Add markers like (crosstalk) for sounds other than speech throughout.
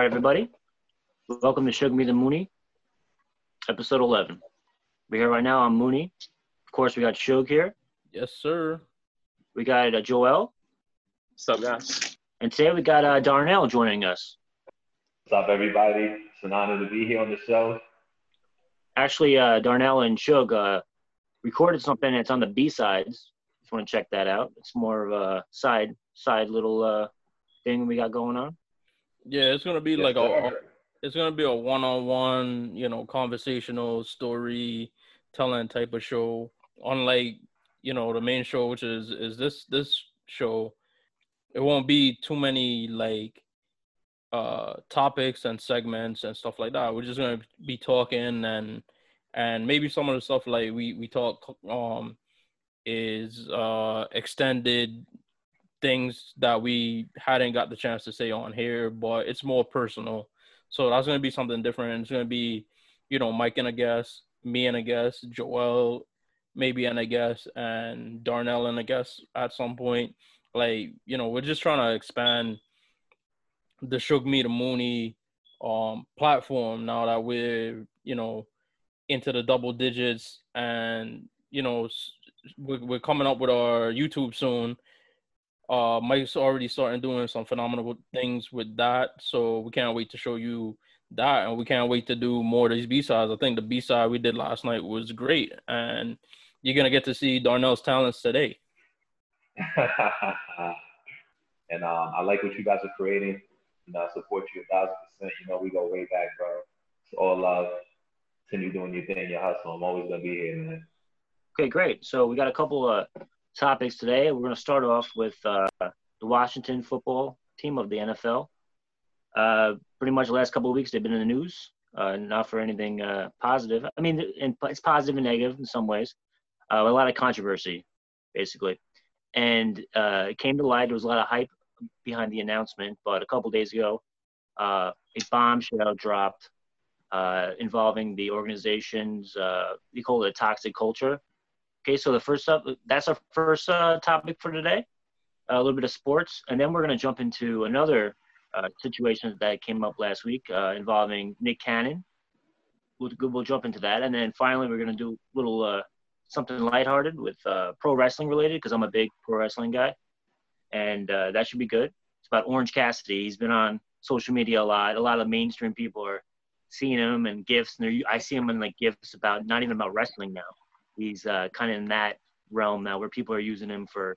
All right, everybody. Welcome to Shug Me the Mooney, episode 11. We're here right now. I'm Mooney. Of course, we got Shug here. Yes, sir. We got uh, Joel. What's up, guys? And today we got uh, Darnell joining us. What's up, everybody? It's an honor to be here on the show. Actually, uh, Darnell and Shug uh, recorded something that's on the B sides. If you want to check that out, it's more of a side side little uh, thing we got going on. Yeah, it's gonna be Yes, like a, sir. a- it's gonna be a one-on-one, you know, conversational story telling type of show. Unlike you know the main show, which is is this this show, it won't be too many like uh topics and segments and stuff like that. We're just gonna be talking and and maybe some of the stuff like we we talk um is uh extended things that we hadn't got the chance to say on here, but it's more personal. So that's gonna be something different. It's gonna be, you know, Mike and a guest, me and a guest, Joel, maybe and a guest, and Darnell and a guest at some point. Like, you know, we're just trying to expand the Shug Me the Mooney um platform now that we're, you know, into the double digits and you know we're coming up with our YouTube soon uh Mike's already starting doing some phenomenal things with that. So we can't wait to show you that and we can't wait to do more of these B-sides. I think the B-side we did last night was great and you're gonna get to see Darnell's talents today. (laughs) and um, I like what you guys are creating. You know, I support you a thousand percent. You know, we go way back, bro. It's all love. Continue doing your thing, your hustle. I'm always gonna be here, man. Okay, great. So we got a couple of topics today. We're going to start off with uh, the Washington football team of the NFL. Uh, pretty much the last couple of weeks, they've been in the news, uh, not for anything uh, positive. I mean, it's positive and negative in some ways. Uh, a lot of controversy, basically. And uh, it came to light. There was a lot of hype behind the announcement, but a couple days ago, a bombshell dropped involving the organization's, uh, we call it a toxic culture. Okay, so the first up, that's our first uh, topic for today. a little bit of sports, and then we're going to jump into another uh, situation that came up last week uh, involving Nick Cannon. We'll, we'll jump into that, and then finally we're going to do a little uh, something lighthearted with uh, pro wrestling related because I'm a big pro wrestling guy, and uh, that should be good. It's about Orange Cassidy. He's been on social media a lot. A lot of mainstream people are seeing him and gifs, and I see him in like gifs about not even about wrestling now he's uh, kind of in that realm now where people are using him for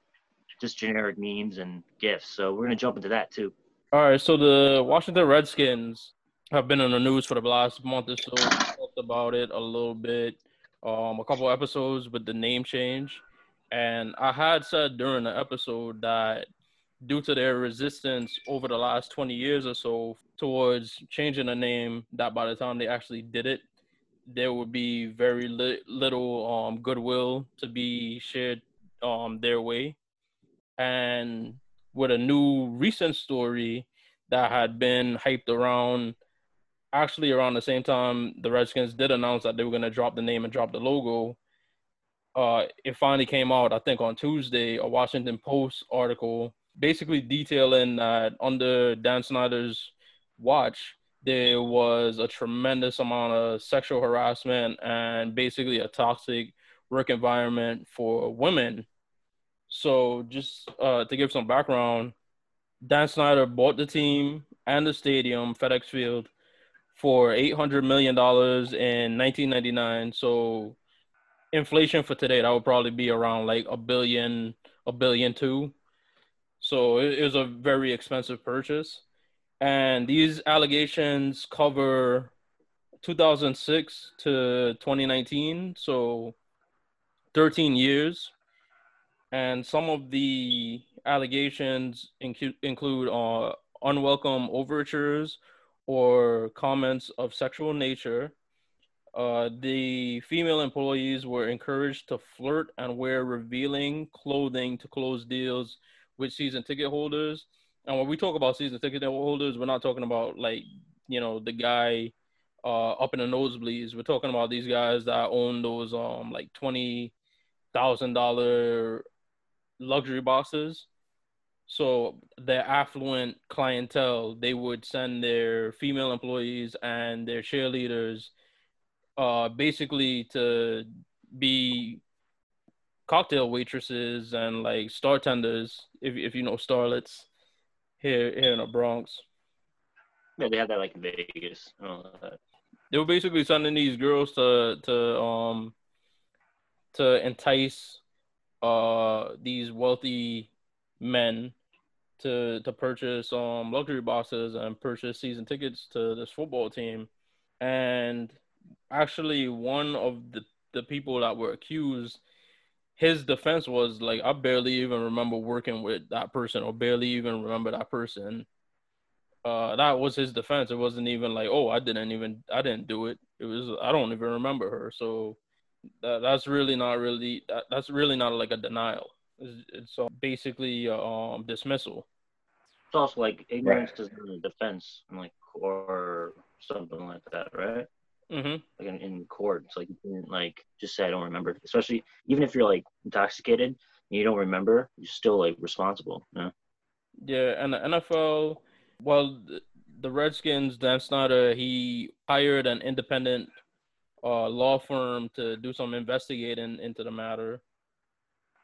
just generic memes and gifs. So we're gonna jump into that too. All right, so the Washington Redskins have been in the news for the last month or so. We talked about it a little bit, um, a couple episodes with the name change, and I had said during the episode that due to their resistance over the last 20 years or so towards changing the name, that by the time they actually did it, there would be very li- little um, goodwill to be shared um, their way. And with a new recent story that had been hyped around, actually around the same time the Redskins did announce that they were going to drop the name and drop the logo. Uh, it finally came out, I think, on Tuesday, a Washington Post article basically detailing that under Dan Snyder's watch, there was a tremendous amount of sexual harassment and basically a toxic work environment for women. So, just uh, to give some background, Dan Snyder bought the team and the stadium, FedEx Field, for $800 million in 1999. So, inflation for today, that would probably be around like a billion, a billion two. So, it, it was a very expensive purchase and these allegations cover 2006 to 2019 so 13 years. And some of the allegations incu- include uh, unwelcome overtures or comments of sexual nature. Uh, the female employees were encouraged to flirt and wear revealing clothing to close deals with season ticket holders and when we talk about season ticket holders, we're not talking about like you know the guy uh, up in the nosebleeds. We're talking about these guys that own those um like twenty thousand dollar luxury boxes. So their affluent clientele, they would send their female employees and their cheerleaders, uh, basically to be cocktail waitresses and like star tenders, if if you know starlets, here here in the Bronx. Yeah, they have that like in Vegas. They were basically sending these girls to to um to entice uh these wealthy men to to purchase um luxury boxes and purchase season tickets to this football team and actually one of the the people that were accused his defense was like I barely even remember working with that person or barely even remember that person. Uh, that was his defense. It wasn't even like, oh, I didn't even I didn't do it. It was I don't even remember her. So that, that's really not really that, that's really not like a denial. It's, it's uh, basically uh, um dismissal. It's also like ignorance right. doesn't mean defense, like or something like that, right? Mm-hmm. Like in, in court, it's like you can like just say I don't remember. Especially even if you're like intoxicated and you don't remember, you're still like responsible. Yeah. Yeah, and the NFL, well, the Redskins, Dan Snyder, he hired an independent uh, law firm to do some investigating into the matter.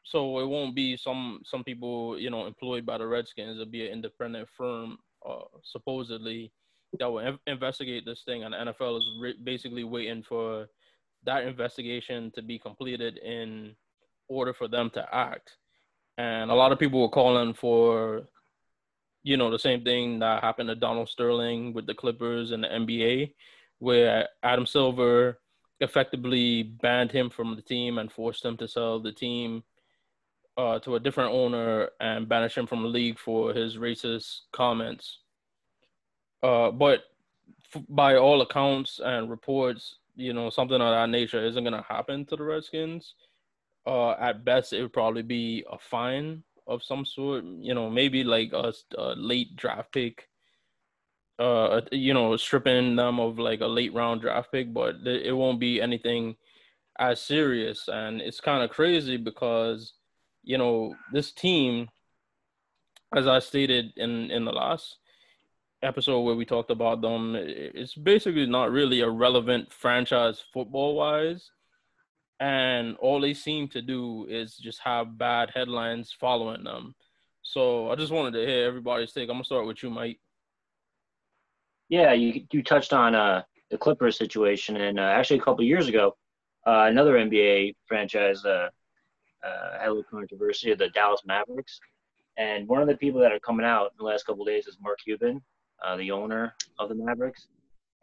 So it won't be some some people you know employed by the Redskins. It'll be an independent firm, uh, supposedly that will investigate this thing, and the NFL is re- basically waiting for that investigation to be completed in order for them to act. And a lot of people were calling for, you know, the same thing that happened to Donald Sterling with the Clippers and the NBA, where Adam Silver effectively banned him from the team and forced him to sell the team uh, to a different owner and banish him from the league for his racist comments. Uh, but f- by all accounts and reports, you know, something of that nature isn't going to happen to the Redskins. Uh, at best, it would probably be a fine of some sort. You know, maybe like a, a late draft pick. Uh, you know, stripping them of like a late round draft pick, but it won't be anything as serious. And it's kind of crazy because, you know, this team, as I stated in in the last episode where we talked about them, it's basically not really a relevant franchise football wise. And all they seem to do is just have bad headlines following them. So I just wanted to hear everybody's take. I'm gonna start with you, Mike. Yeah, you you touched on uh, the Clippers situation, and uh, actually a couple years ago, uh, another NBA franchise uh, uh, had a controversy, the Dallas Mavericks. And one of the people that are coming out in the last couple days is Mark Cuban, uh, the owner of the Mavericks,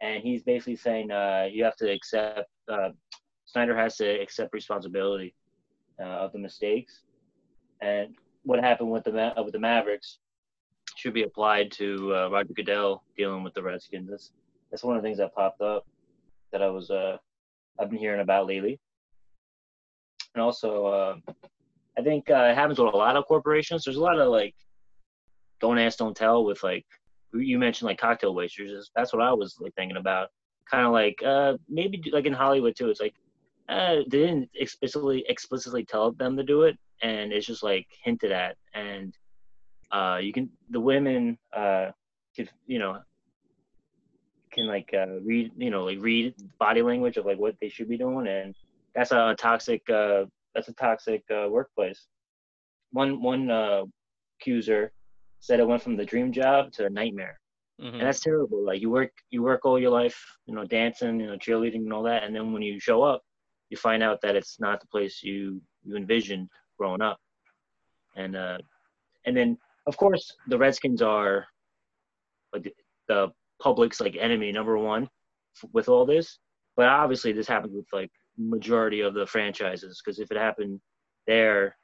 and he's basically saying uh, you have to accept. Uh, Snyder has to accept responsibility uh, of the mistakes, and what happened with the with the Mavericks should be applied to uh, Roger Goodell dealing with the Redskins. That's that's one of the things that popped up that I was I've been hearing about lately, and also I think uh, it happens with a lot of corporations. There's a lot of like don't ask, don't tell with like you mentioned like cocktail waitresses. That's what I was like thinking about. Kind of like uh, maybe like in Hollywood too. It's like uh, they didn't explicitly explicitly tell them to do it, and it's just like hinted at. And uh, you can the women uh, could you know can like uh, read you know like read body language of like what they should be doing, and that's a toxic uh, that's a toxic uh, workplace. One one uh, accuser said it went from the dream job to a nightmare. Mm-hmm. And that's terrible. Like you work you work all your life, you know, dancing, you know, cheerleading and all that, and then when you show up, you find out that it's not the place you you envisioned growing up. And uh and then of course the Redskins are like the, the public's like enemy number one f- with all this. But obviously this happens with like majority of the franchises because if it happened there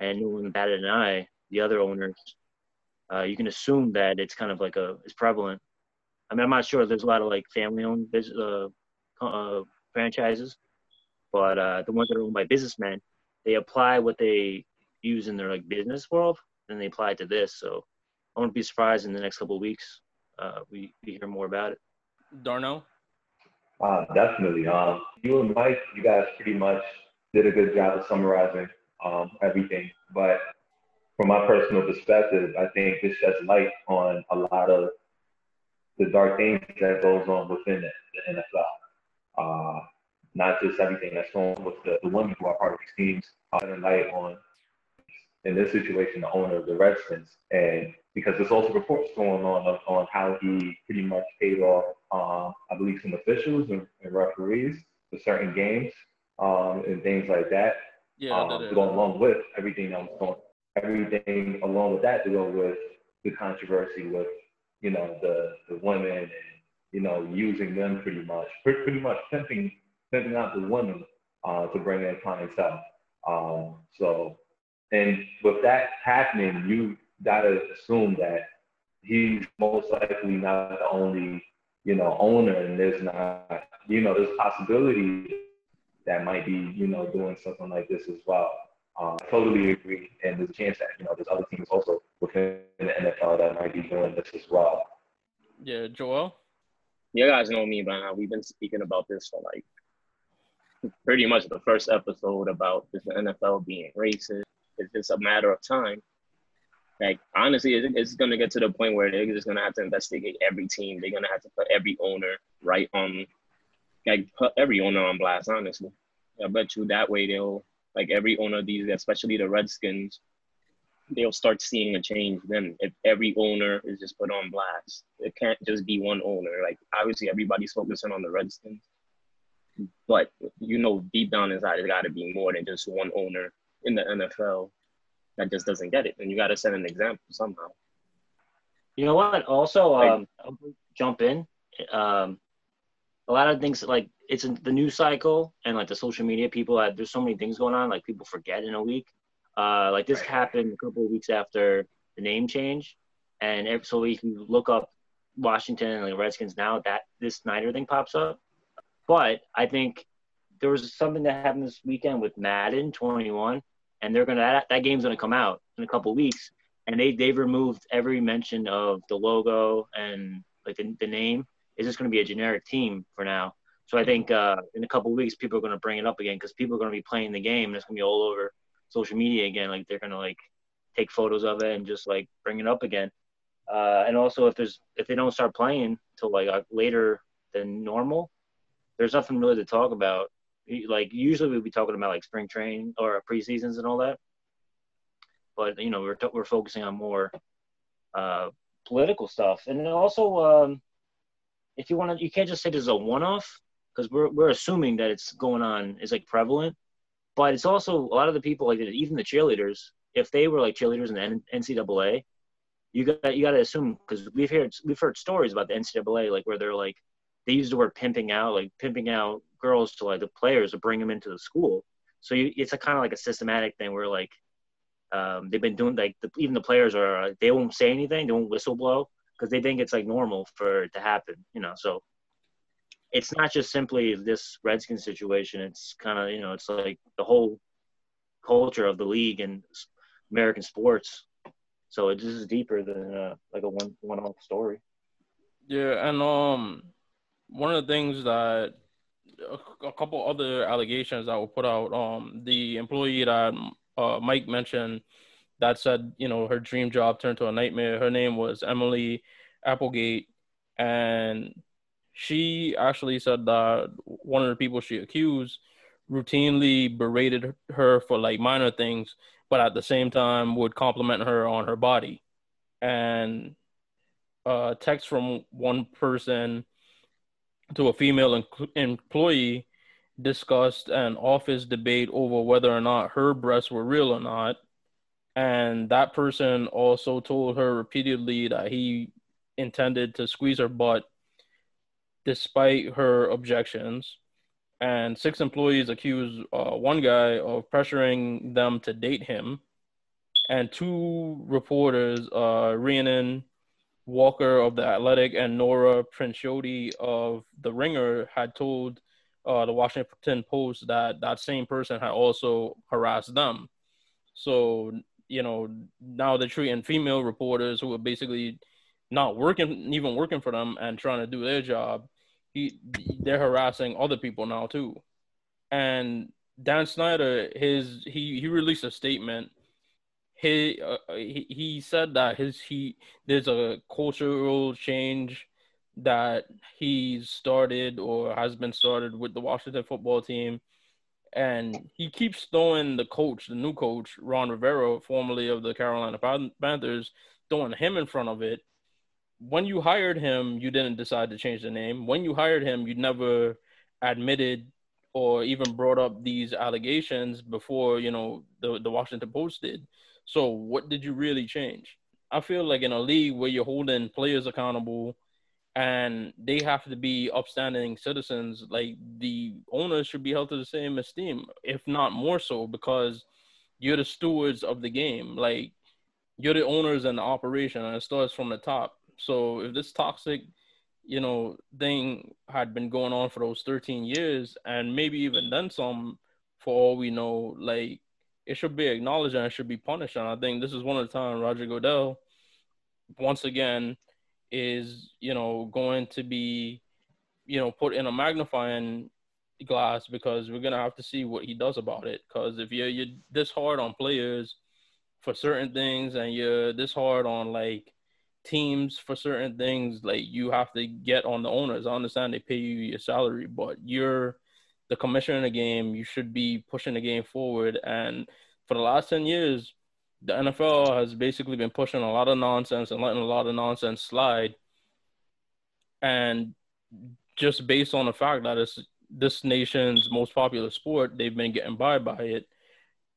and no one batted an eye, the other owners uh, you can assume that it's kind of like a it's prevalent. I mean, I'm not sure. There's a lot of like family-owned business, uh, uh, franchises, but uh, the ones that are owned by businessmen, they apply what they use in their like business world, and they apply it to this. So I wouldn't be surprised in the next couple of weeks uh, we, we hear more about it. Darno. Uh, definitely. Um, you and Mike, you guys pretty much did a good job of summarizing um, everything. But from my personal perspective, I think this sheds light on a lot of the dark things that goes on within the, the NFL. Uh, not just everything that's going on with the, the women who are part of these teams, but shedding light on, in this situation, the owner of the Redskins. And because there's also reports going on of, on how he pretty much paid off, um, I believe, some officials and, and referees for certain games um, and things like that. Yeah, um, going along with everything that was going, everything along with that to go with the controversy with, you know, the the women and you know using them pretty much, pretty much pimping pimping out the women uh, to bring in clientele. Um, so, and with that happening, you gotta assume that he's most likely not the only, you know, owner, and there's not, you know, there's possibility that might be, you know, doing something like this as well. Um, I totally agree, and there's a chance that you know there's other teams also within the NFL that might be doing this as well. Yeah, Joel. You guys know me by now. We've been speaking about this for like pretty much the first episode about the NFL being racist. It's just a matter of time. Like honestly, it's going to get to the point where they're just going to have to investigate every team. They're going to have to put every owner right on, like put every owner on blast. Honestly, I bet you that way they'll like every owner of these, especially the Redskins, they'll start seeing a change then if every owner is just put on blast. It can't just be one owner. Like obviously everybody's focusing on the Redskins. But you know deep down inside it's gotta be more than just one owner in the NFL that just doesn't get it. And you gotta set an example somehow. You know what? Also, um, I'll jump in. Um, a lot of things like it's the news cycle and like the social media people have, there's so many things going on like people forget in a week. Uh, like this happened a couple of weeks after the name change. And every, so if you look up washington and the redskins now that this snyder thing pops up. But i think there was something that happened this weekend with madden 21 and they're gonna that, that game's gonna come out in a couple of weeks. And they they've removed every mention of the logo and like the, the name it's just going to be a generic team for now. So I think uh, in a couple weeks, people are going to bring it up again because people are going to be playing the game and it's going to be all over social media again. Like they're going to like take photos of it and just like bring it up again. Uh, and also, if there's if they don't start playing till like uh, later than normal, there's nothing really to talk about. Like usually we'd be talking about like spring training or preseasons and all that, but you know we're t- we're focusing on more uh, political stuff and also. Um, if you want to, you can't just say this is a one-off because we're we're assuming that it's going on is like prevalent, but it's also a lot of the people like even the cheerleaders, if they were like cheerleaders in the NCAA, you got you got to assume because we've heard we've heard stories about the NCAA like where they're like they use the word pimping out like pimping out girls to like the players to bring them into the school. So you, it's a kind of like a systematic thing where like um, they've been doing like the, even the players are they won't say anything, they won't whistle blow because they think it's like normal for it to happen, you know. So it's not just simply this Redskin situation. It's kind of you know it's like the whole culture of the league and American sports. So it just is deeper than uh, like a one one off story. Yeah, and um, one of the things that a, a couple other allegations that were put out, um, the employee that uh, Mike mentioned that said, you know, her dream job turned to a nightmare. Her name was Emily Applegate, and she actually said that one of the people she accused routinely berated her for like minor things, but at the same time would compliment her on her body. And a text from one person to a female em- employee discussed an office debate over whether or not her breasts were real or not and that person also told her repeatedly that he intended to squeeze her butt despite her objections and six employees accused uh, one guy of pressuring them to date him and two reporters uh, Rhiannon Walker of the Athletic and Nora Princiotti of the Ringer had told uh, the Washington Post that that same person had also harassed them. So you know, now they're treating female reporters who are basically not working, even working for them and trying to do their job. He, they're harassing other people now too. And Dan Snyder, his he he released a statement. he, uh, he he said that his he there's a cultural change that he started or has been started with the Washington football team. And he keeps throwing the coach, the new coach, Ron Rivera, formerly of the Carolina Panthers, throwing him in front of it. When you hired him, you didn't decide to change the name. When you hired him, you never admitted or even brought up these allegations before, you know, the, the Washington Post did. So what did you really change? I feel like in a league where you're holding players accountable and they have to be upstanding citizens. Like the owners should be held to the same esteem, if not more so, because you're the stewards of the game. Like you're the owners and the operation, and it starts from the top. So if this toxic, you know, thing had been going on for those 13 years, and maybe even then some, for all we know, like it should be acknowledged and it should be punished. And I think this is one of the time Roger Goodell, once again, is you know going to be you know put in a magnifying glass because we're gonna have to see what he does about it. Because if you're you're this hard on players for certain things and you're this hard on like teams for certain things, like you have to get on the owners. I understand they pay you your salary, but you're the commissioner in the game. You should be pushing the game forward. And for the last ten years, the NFL has basically been pushing a lot of nonsense and letting a lot of nonsense slide. And just based on the fact that it's this nation's most popular sport, they've been getting by by it.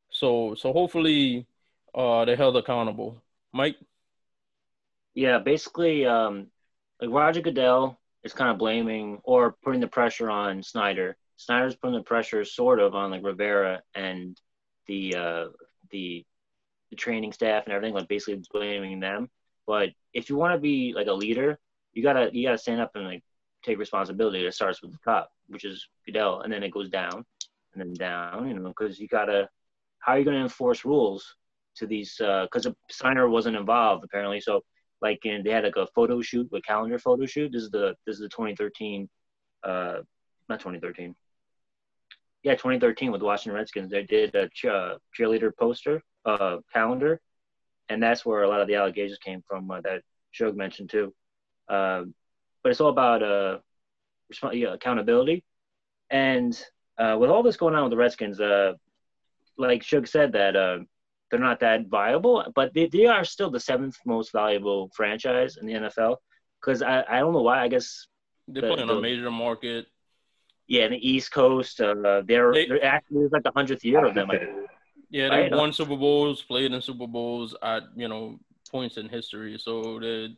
So so hopefully uh, they're held accountable. Mike? Yeah, basically, um, like Roger Goodell is kind of blaming or putting the pressure on Snyder. Snyder's putting the pressure sort of on like Rivera and the uh, the the training staff and everything, like basically blaming them. But if you want to be like a leader, you gotta you gotta stand up and like take responsibility. It starts with the top, which is Goodell, and then it goes down and then down. You know, because you gotta how are you gonna enforce rules to these? Because uh, the Snyder wasn't involved apparently, so like in, they had like a photo shoot, a calendar photo shoot. This is the this is the 2013, uh, not 2013. Yeah, 2013 with the Washington Redskins. They did a cheerleader poster uh, calendar, and that's where a lot of the allegations came from uh, that Shug mentioned too. Um, but it's all about uh, yeah, accountability, and uh, with all this going on with the Redskins, uh, like Shug said that uh, they're not that viable, but they, they are still the seventh most valuable franchise in the NFL. Because I, I don't know why. I guess they put in a major market. Yeah, in the East Coast, uh, they're they, are actually it's like the hundredth year of them. (laughs) Yeah, they right? won Super Bowls, played in Super Bowls at you know points in history, so they're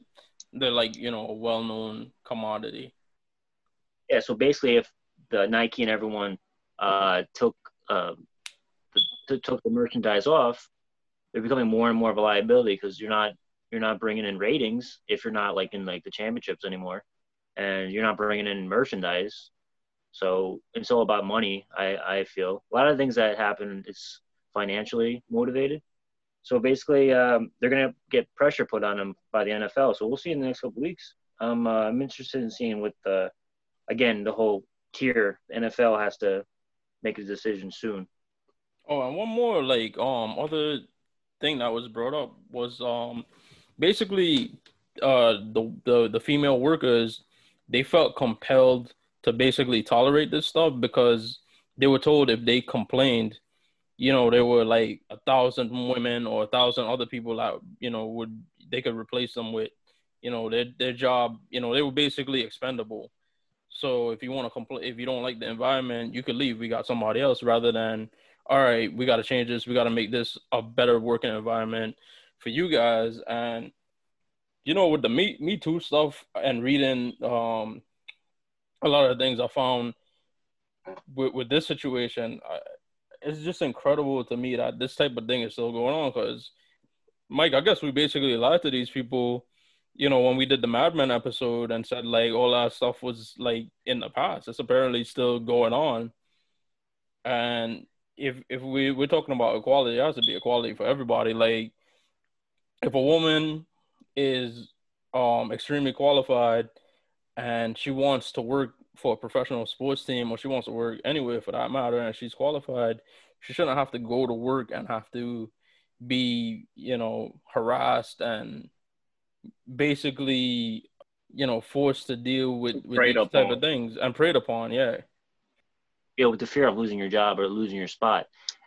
they're like you know a well known commodity. Yeah, so basically, if the Nike and everyone uh, took uh, the, took the merchandise off, they're becoming more and more of a liability because you're not you're not bringing in ratings if you're not like in like the championships anymore, and you're not bringing in merchandise. So it's all about money. I I feel a lot of things that happen. It's financially motivated. So basically, um, they're going to get pressure put on them by the NFL. So we'll see in the next couple weeks. Um, uh, I'm interested in seeing what the, again, the whole tier NFL has to make a decision soon. Oh, and one more like um other thing that was brought up was um basically uh the the, the female workers they felt compelled to basically tolerate this stuff because they were told if they complained you know, there were like a thousand women or a thousand other people that, you know, would they could replace them with, you know, their their job, you know, they were basically expendable. So if you want to complain, if you don't like the environment, you could leave. We got somebody else rather than, all right, we got to change this. We got to make this a better working environment for you guys. And you know, with the me me too stuff and reading um a lot of things I found with with this situation, I, it's just incredible to me that this type of thing is still going on. Because, Mike, I guess we basically lied to these people, you know, when we did the Mad Men episode and said like all that stuff was like in the past. It's apparently still going on. And if if we we're talking about equality, it has to be equality for everybody. Like, if a woman is um extremely qualified and she wants to work for a professional sports team or she wants to work anywhere for that matter and she's qualified, she shouldn't have to go to work and have to, be you know harassed and basically you know forced to deal with, with these type of things and preyed upon yeah know, with the fear of losing your job or losing your spot.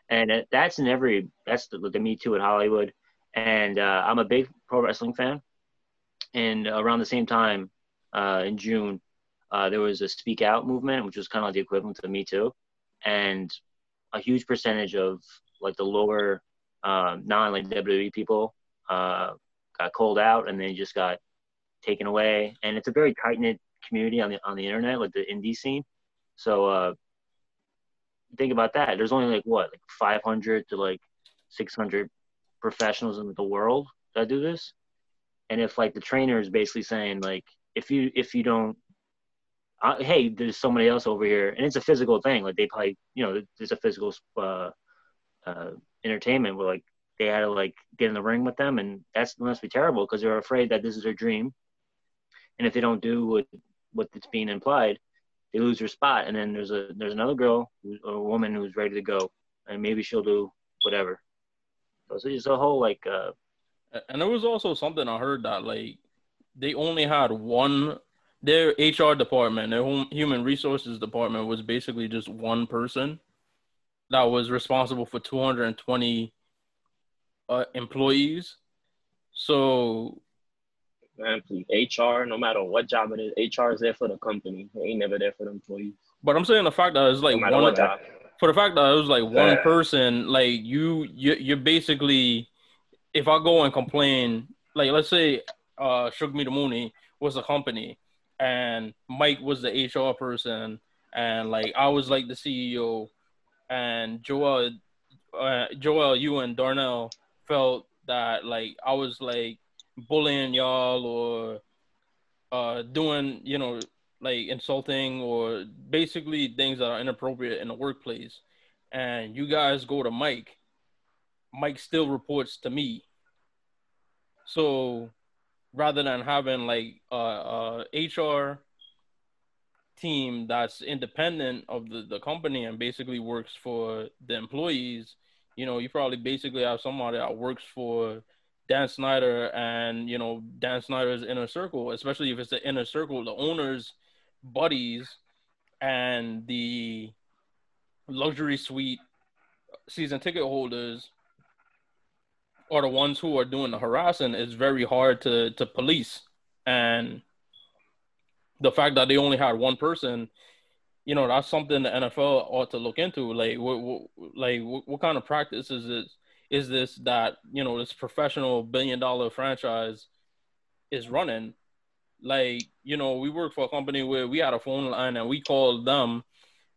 And that's in every, that's the, the Me Too at Hollywood. And uh, I'm a big pro wrestling fan. And around the same time, uh, in June, uh, there was a Speak Out movement, which was kind of like the equivalent to Me Too. And a huge percentage of like the lower, uh, non like WWE people uh, got called out and they just got taken away. And it's a very tight knit community on the on the internet, like the indie scene. So uh, think about that. There's only like what, like 500 to like 600 professionals in the world that do this. And if like the trainer is basically saying like, if you if you don't, hey, there's somebody else over here, and it's a physical thing. Like they probably, you know, there's a physical uh, uh, entertainment where like they had to like get in the ring with them, and that's must be terrible because they're afraid that this is their dream, and if they don't do what what's being implied, they lose their spot, and then there's a there's another girl or a woman who's ready to go, and maybe she'll do whatever. So it's just a whole like uh, and there was also something i heard that like they only had one their hr department their hum- human resources department was basically just one person that was responsible for 220 uh, employees so Man, please, HR, no matter what job it is, HR is there for the company. They ain't never there for the employees. but i'm saying the fact that it's like no one job. for the fact that it was like one person, like you, you, you're basically, if I go and complain, like let's say, uh, Shug Me the Mooney was a company, and Mike was the HR person, and like I was like the CEO, and Joel, uh, Joel, you and Darnell felt that like I was like bullying y'all or uh doing you know like insulting or basically things that are inappropriate in the workplace. And you guys go to Mike. Mike still reports to me. So rather than having like a, HR team that's independent of the, the company and basically works for the employees you know you probably basically have somebody that works for Dan Snyder and you know Dan Snyder's inner circle, especially if it's the inner circle, the owners, buddies, and the luxury suite season ticket holders are the ones who are doing the harassing. It's very hard to to police, and the fact that they only had one person, you know, that's something the NFL ought to look into. Like, what, what like what, what kind of practice is this is this that you know this professional billion dollar franchise is running like you know we work for a company where we had a phone line and we called them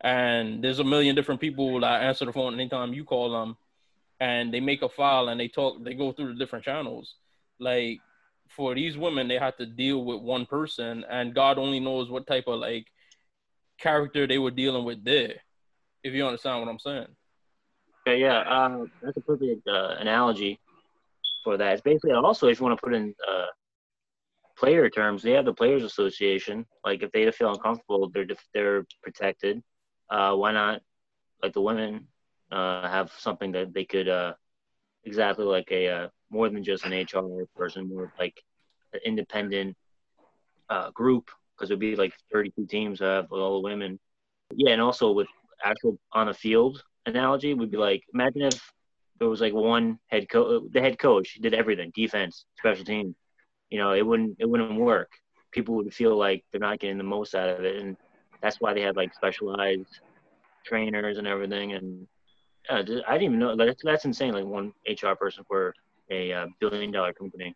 and there's a million different people that answer the phone anytime you call them and they make a file and they talk they go through the different channels like for these women they have to deal with one person and god only knows what type of like character they were dealing with there if you understand what i'm saying Okay, yeah, um, that's a perfect uh, analogy for that. It's basically also if you want to put in uh, player terms, they have the players association. Like if they feel uncomfortable, they're they're protected. Uh, why not? Like the women uh, have something that they could uh, exactly like a uh, more than just an HR person, more like an independent uh, group because it'd be like 32 teams have all the women. Yeah, and also with actual on the field analogy would be like imagine if there was like one head coach the head coach did everything defense special team. you know it wouldn't it wouldn't work people would feel like they're not getting the most out of it and that's why they had like specialized trainers and everything and I didn't even know that's, that's insane like one HR person for a uh, billion dollar company.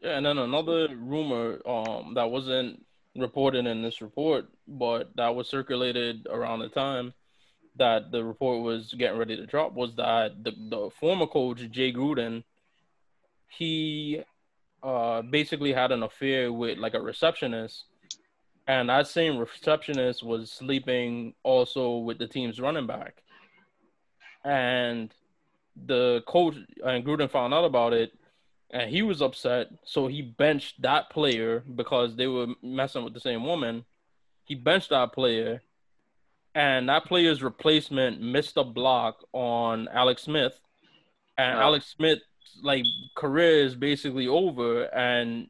Yeah, and then another rumor um that wasn't reported in this report, but that was circulated around the time that the report was getting ready to drop was that the, the former coach Jay Gruden, he uh basically had an affair with like a receptionist, and that same receptionist was sleeping also with the team's running back, and the coach and Gruden found out about it and he was upset. So he benched that player because they were messing with the same woman. He benched that player, and that player's replacement missed a block on Alex Smith, and Oh. Alex Smith like career is basically over. And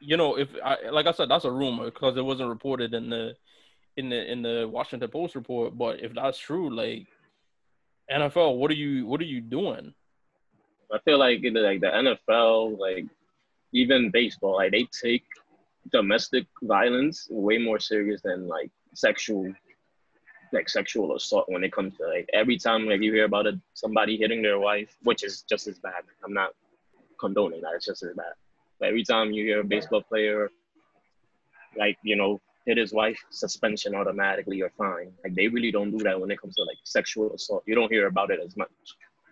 you know, if I like I said, that's a rumor because it wasn't reported in the in the in the Washington Post report. But if that's true, like NFL, what are you what are you doing? I feel like in the, like the NFL, like even baseball, like they take domestic violence way more serious than like sexual, like sexual assault when it comes to like every time like you hear about it, somebody hitting their wife, which is just as bad. I'm not condoning that; it's just as bad. But every time you hear a baseball player, like you know, hit his wife, suspension automatically or fine. Like they really don't do that when it comes to like sexual assault. You don't hear about it as much,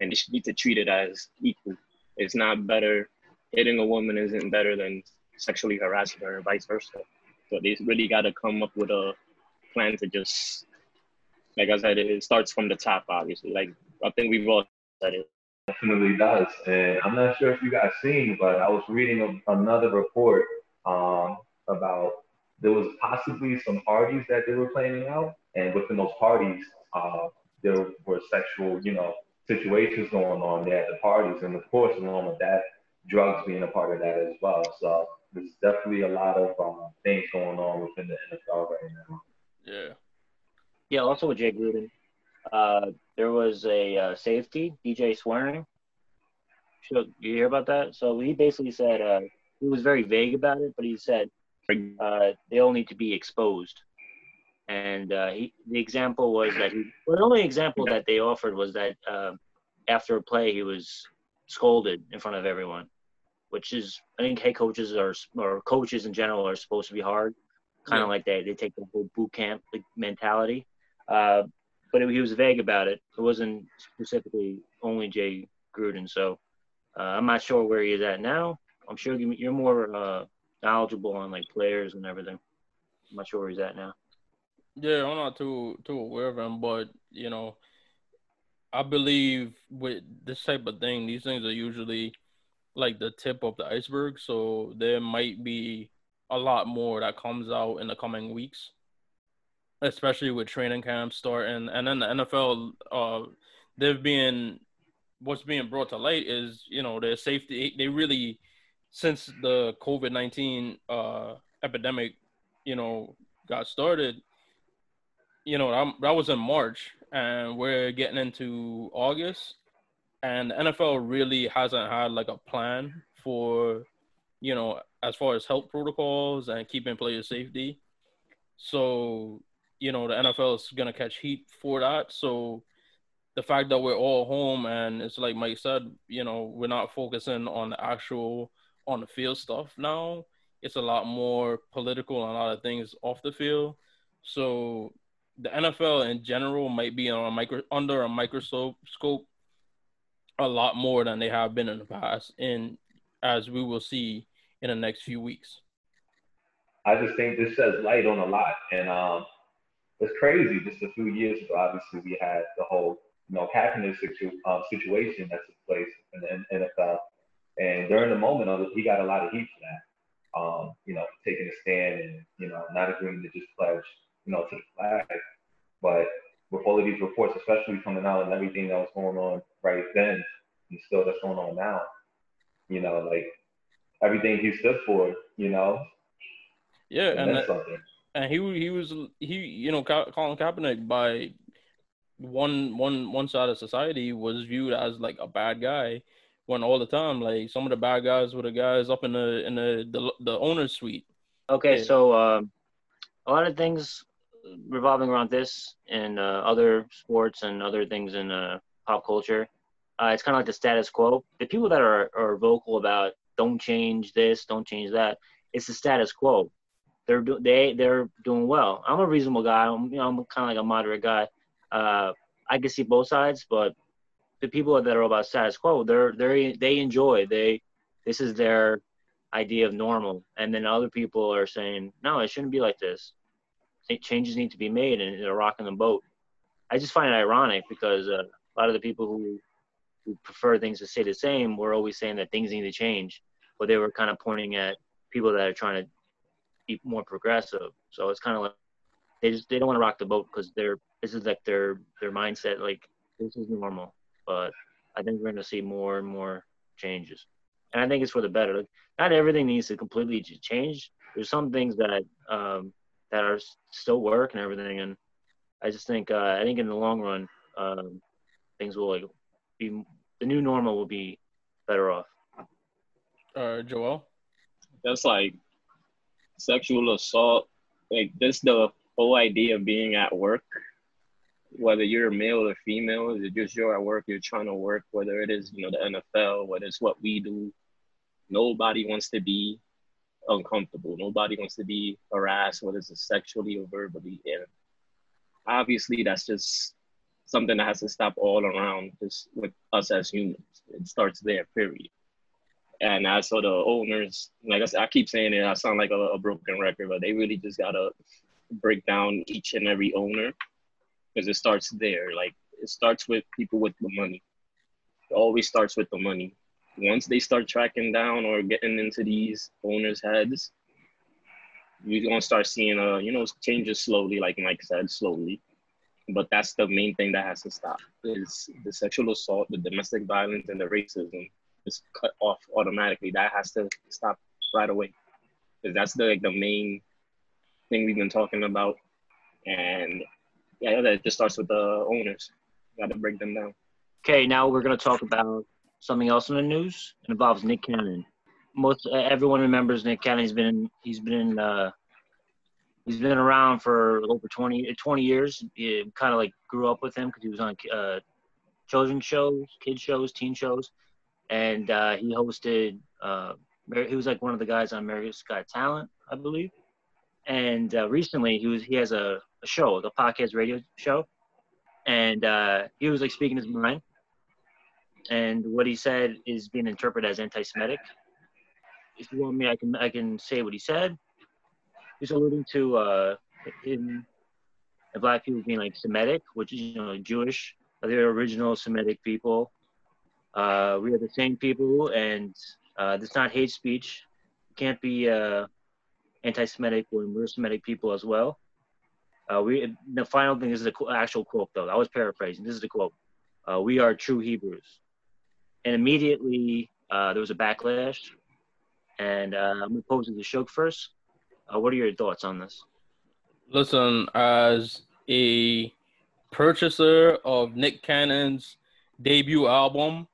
and should need to treat it as equal. It's not better. Hitting a woman isn't better than sexually harassing her, or vice versa. So they really got to come up with a plan to just, like I said, it starts from the top. Obviously, like I think we've all said it. definitely does. And I'm not sure if you guys seen, but I was reading a, another report um, about there was possibly some parties that they were planning out, and within those parties, uh, there were sexual, you know, situations going on there at the parties, and of course, along with that, drugs being a part of that as well. So there's definitely a lot of um, things going on within the NFL right now. Yeah. Yeah, also with Jay Gruden, uh, there was a uh, safety, DJ Swearinger. Should you hear about that? So he basically said uh, he was very vague about it, but he said uh, they all need to be exposed. And uh, he, the example was that he, well, the only example that they offered was that uh, after a play he was scolded in front of everyone, which is I think head coaches are or coaches in general are supposed to be hard, kind of Yeah. like they they take the whole boot camp like, mentality. Uh, but it, he was vague about it. It wasn't specifically only Jay Gruden. So uh, I'm not sure where he is at now. I'm sure you- you're more uh, knowledgeable on like players and everything. I'm not sure where he's at now. Yeah, I'm not too too aware of him, but you know, I believe with this type of thing, these things are usually like the tip of the iceberg. So there might be a lot more that comes out in the coming weeks, especially with training camps starting, and then the NFL. Uh, they've been what's being brought to light is you know their safety. They really since the COVID nineteen uh, epidemic, you know, got started you know, that, that was in March, and we're getting into August, and the NFL really hasn't had like a plan for, you know, as far as health protocols and keeping players' safety. So, you know, the NFL is gonna catch heat for that. So, the fact that we're all home and it's like Mike said, you know, we're not focusing on the actual on the field stuff now. It's a lot more political and a lot of things off the field. So the NFL in general might be on a micro under a microscope scope a lot more than they have been in the past, and as we will see in the next few weeks. I just think this says light on a lot. And um, it's crazy. Just a few years ago, obviously, we had the whole, you know, Kaepernick situ- um, situation that took place in the NFL. And during the moment of it, he got a lot of heat for that. Um, you know, taking a stand and, you know, not agreeing to just pledge, you know, to the flag. But with all of these reports, especially coming out and everything that was going on right then, and still that's going on now, you know, like everything he stood for, you know, Yeah, and and that- and he he was he you know Colin Kaepernick by one one one side of society was viewed as like a bad guy when all the time like some of the bad guys were the guys up in the in the the, the owner's suite. Okay, Yeah. so um, a lot of things revolving around this and uh, other sports and other things in uh, pop culture. Uh, it's kind of like the status quo. The people that are, are vocal about don't change this, don't change that, it's the status quo. They're do- they they're doing well. I'm a reasonable guy. I'm you know I'm kind of like a moderate guy. Uh, I can see both sides, but the people that are about status quo, they're they they enjoy they this is their idea of normal. And then other people are saying no it shouldn't be like this. Changes need to be made and they're rocking the boat. I just find it ironic because uh, a lot of the people who who prefer things to stay the same were always saying that things need to change but they were kind of pointing at people that are trying to be more progressive. So it's kind of like they just they don't want to rock the boat because they're this is like their their mindset like this is normal but I think we're going to see more and more changes, and I think it's for the better. Like, not everything needs to completely change. There's some things that um, that are still work and everything, and I just think uh, I think in the long run, um, things will like be the new normal will be better off. Uh, Joel. That's like sexual assault. Like this, the whole idea of being at work, whether you're a male or female, is it just you're at work, you're trying to work, whether it is, you know, the NFL, whether it's what we do, nobody wants to be uncomfortable. Nobody wants to be harassed, whether it's sexually or verbally. And obviously that's just something that has to stop all around just with us as humans. It starts there, period. And as for the owners, like I said, I keep saying it, I sound like a, a broken record, but they really just gotta break down each and every owner because it starts there. Like it starts with people with the money. It always starts with the money. Once they start tracking down or getting into these owners' heads, you're gonna start seeing uh, you know, changes slowly, like Mike said, slowly. But that's the main thing that has to stop is the sexual assault, the domestic violence, and the racism is cut off automatically. That has to stop right away. Because that's the like the main thing we've been talking about. And yeah, that just starts with the owners. Got to break them down. Okay, now we're to talk about something else in the news. It involves Nick Cannon. Most everyone remembers Nick Cannon. He's been he's been uh, he's been around for over 20, 20 years. He kind of like grew up with him because he was on uh, children's shows, kids shows, teen shows, and uh, he hosted. Uh, he was like one of the guys on America's Got Talent, I believe. And uh, recently, he was he has a, a show, the podcast radio show, and uh, he was like speaking his mind. And what he said is being interpreted as anti-Semitic. If you want me, I can I can say what he said. He's alluding to uh, in black people being like Semitic, which is you know Jewish. They're original Semitic people. Uh, we are the same people, and uh, it's not hate speech. It can't be uh, anti-Semitic or we're Semitic people as well. Uh, we the final thing this is the actual quote though. I was paraphrasing. This is the quote. Uh, we are true Hebrews, and immediately uh, there was a backlash. And uh, I'm gonna pose it to Shug first. Uh, what are your thoughts on this? Listen, as a purchaser of Nick Cannon's debut album,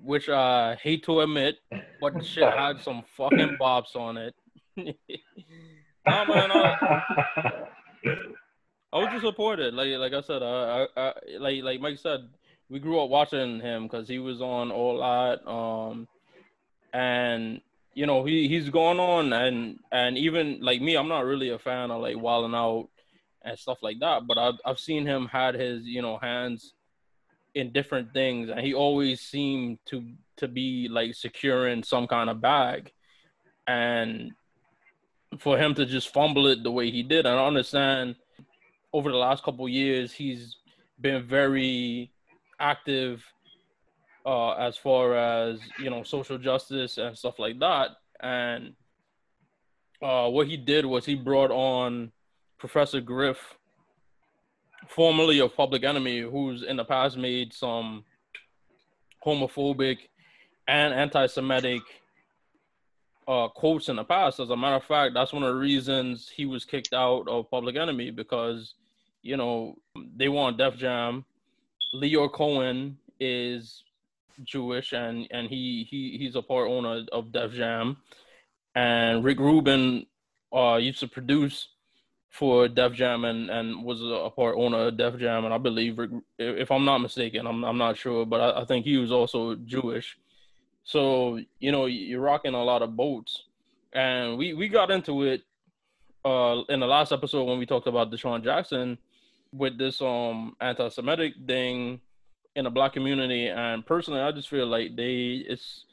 which I hate to admit, but the shit (laughs) had some fucking bops on it. (laughs) nah, man, I, (laughs) I was disappointed. Like, like I said, I, I, I, like, like Mike said, we grew up watching him because he was on All That, um, and you know he he's gone on, and and even like me, I'm not really a fan of like Wilding Out and stuff like that, but I've I've seen him had his you know hands in different things, and he always seemed to to be like securing some kind of bag, and for him to just fumble it the way he did. I understand over the last couple years he's been very active uh, as far as you know social justice and stuff like that. And uh, what he did was he brought on Professor Griff, formerly of Public Enemy, who's in the past made some homophobic and anti-Semitic uh, quotes in the past. As a matter of fact, that's one of the reasons he was kicked out of Public Enemy because, you know, they want Def Jam. Lyor Cohen is Jewish and and he he he's a part owner of Def Jam, and Rick Rubin uh, used to produce for Def Jam and, and was a part owner of Def Jam, and I believe, Rick, if I'm not mistaken, I'm I'm not sure, but I, I think he was also Jewish. So you know you're rocking a lot of boats, and we we got into it uh, in the last episode when we talked about DeSean Jackson with this um anti-Semitic thing in the black community, and personally, I just feel like they it's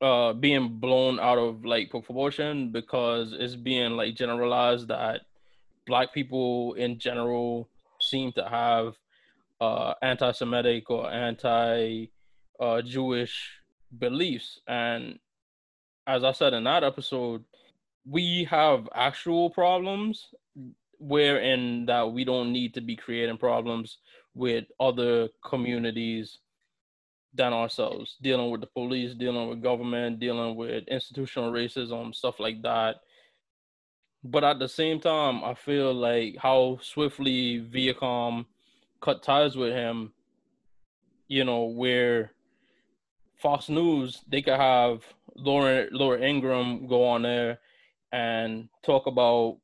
uh being blown out of like proportion because it's being like generalized that black people in general seem to have uh anti-Semitic or anti uh Jewish beliefs. And as I said in that episode, we have actual problems wherein that we don't need to be creating problems with other communities than ourselves, dealing with the police, dealing with government, dealing with institutional racism, stuff like that. But at the same time, I feel like how swiftly Viacom cut ties with him, you know, where Fox News, they could have Laura Laura Ingraham go on there and talk about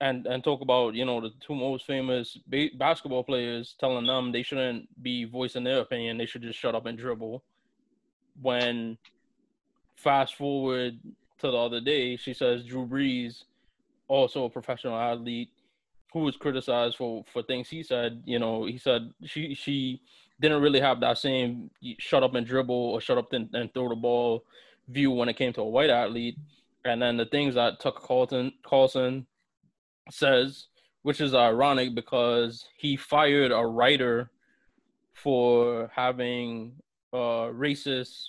and and talk about you know the two most famous ba- basketball players telling them they shouldn't be voicing their opinion they should just shut up and dribble. When fast forward to the other day she says Drew Brees also a professional athlete who was criticized for for things he said you know he said she she didn't really have that same shut up and dribble or shut up and, and throw the ball view when it came to a white athlete. And then the things that Tucker Carlson Carlson says, which is ironic because he fired a writer for having uh racist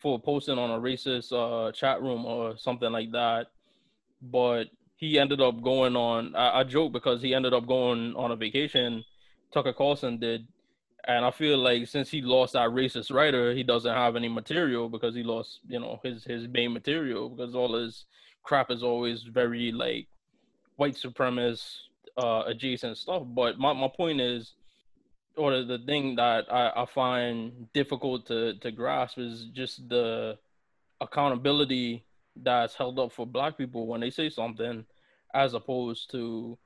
for posting on a racist uh chat room or something like that. But he ended up going on I, I joke because he ended up going on a vacation, Tucker Carlson did. And I feel like since he lost that racist writer, he doesn't have any material because he lost, you know, his his main material because all his crap is always very like white supremacist uh, adjacent stuff. But my, my point is, or the thing that I, I find difficult to, to grasp is just the accountability that's held up for black people when they say something as opposed to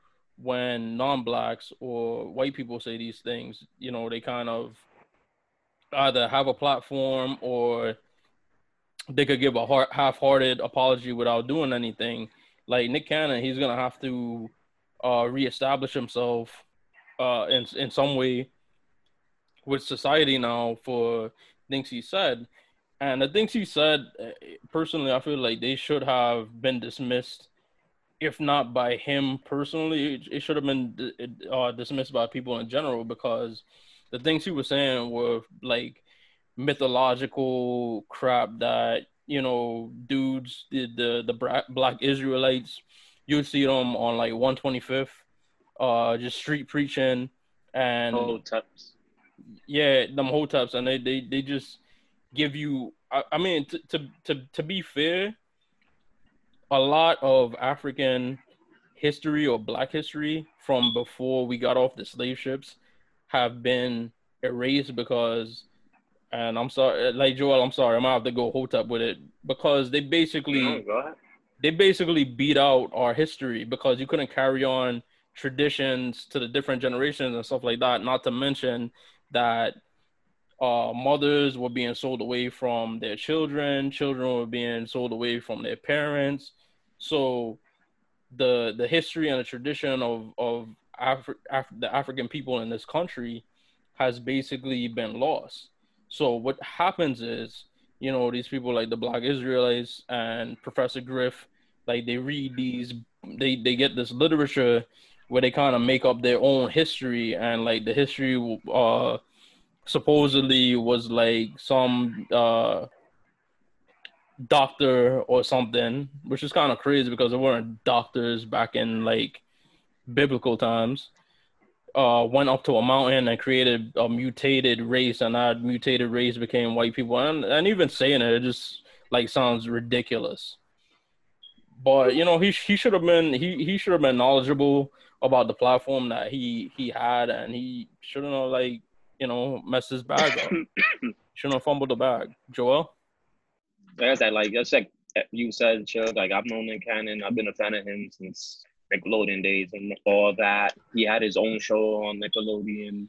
when non-blacks or white people say these things you know they kind of either have a platform or they could give a heart, half-hearted apology without doing anything like Nick Cannon, he's gonna have to uh, reestablish himself uh, in in some way with society now for things he said. And the things he said, uh, personally, I feel like they should have been dismissed, if not by him personally. It, should have been uh, dismissed by people in general because the things he was saying were like mythological crap that you know, dudes, the the, the black Israelites, you see them on like 125th, uh, just street preaching and. Yeah, them hoteps, and they they they just give you. I, I mean, to, to to to be fair, a lot of African history or Black history from before we got off the slave ships have been erased because and I'm sorry, like Joel, I'm sorry, I'm gonna have to go hold up with it because they basically they basically beat out our history because you couldn't carry on traditions to the different generations and stuff like that. Not to mention that uh, mothers were being sold away from their children, children were being sold away from their parents. So the the history and the tradition of of Afri- Af- the African people in this country has basically been lost so what happens is, you know, these people like the Black Israelites and Professor Griff, like they read these, they they get this literature where they kind of make up their own history, and like the history, uh, supposedly was like some uh doctor or something, which is kind of crazy because there weren't doctors back in like biblical times uh, went up to a mountain and created a mutated race, and that mutated race became white people. And, and even saying it, it just like sounds ridiculous. But you know, he he should have been he he should have been knowledgeable about the platform that he he had, and he shouldn't have like you know messed his bag up. (coughs) shouldn't have fumbled the bag. Joel. Like I said, like just like you said, Chuck. Like I've known Nick Cannon. I've been a fan of him since Nickelodeon days and all that. He had his own show on Nickelodeon.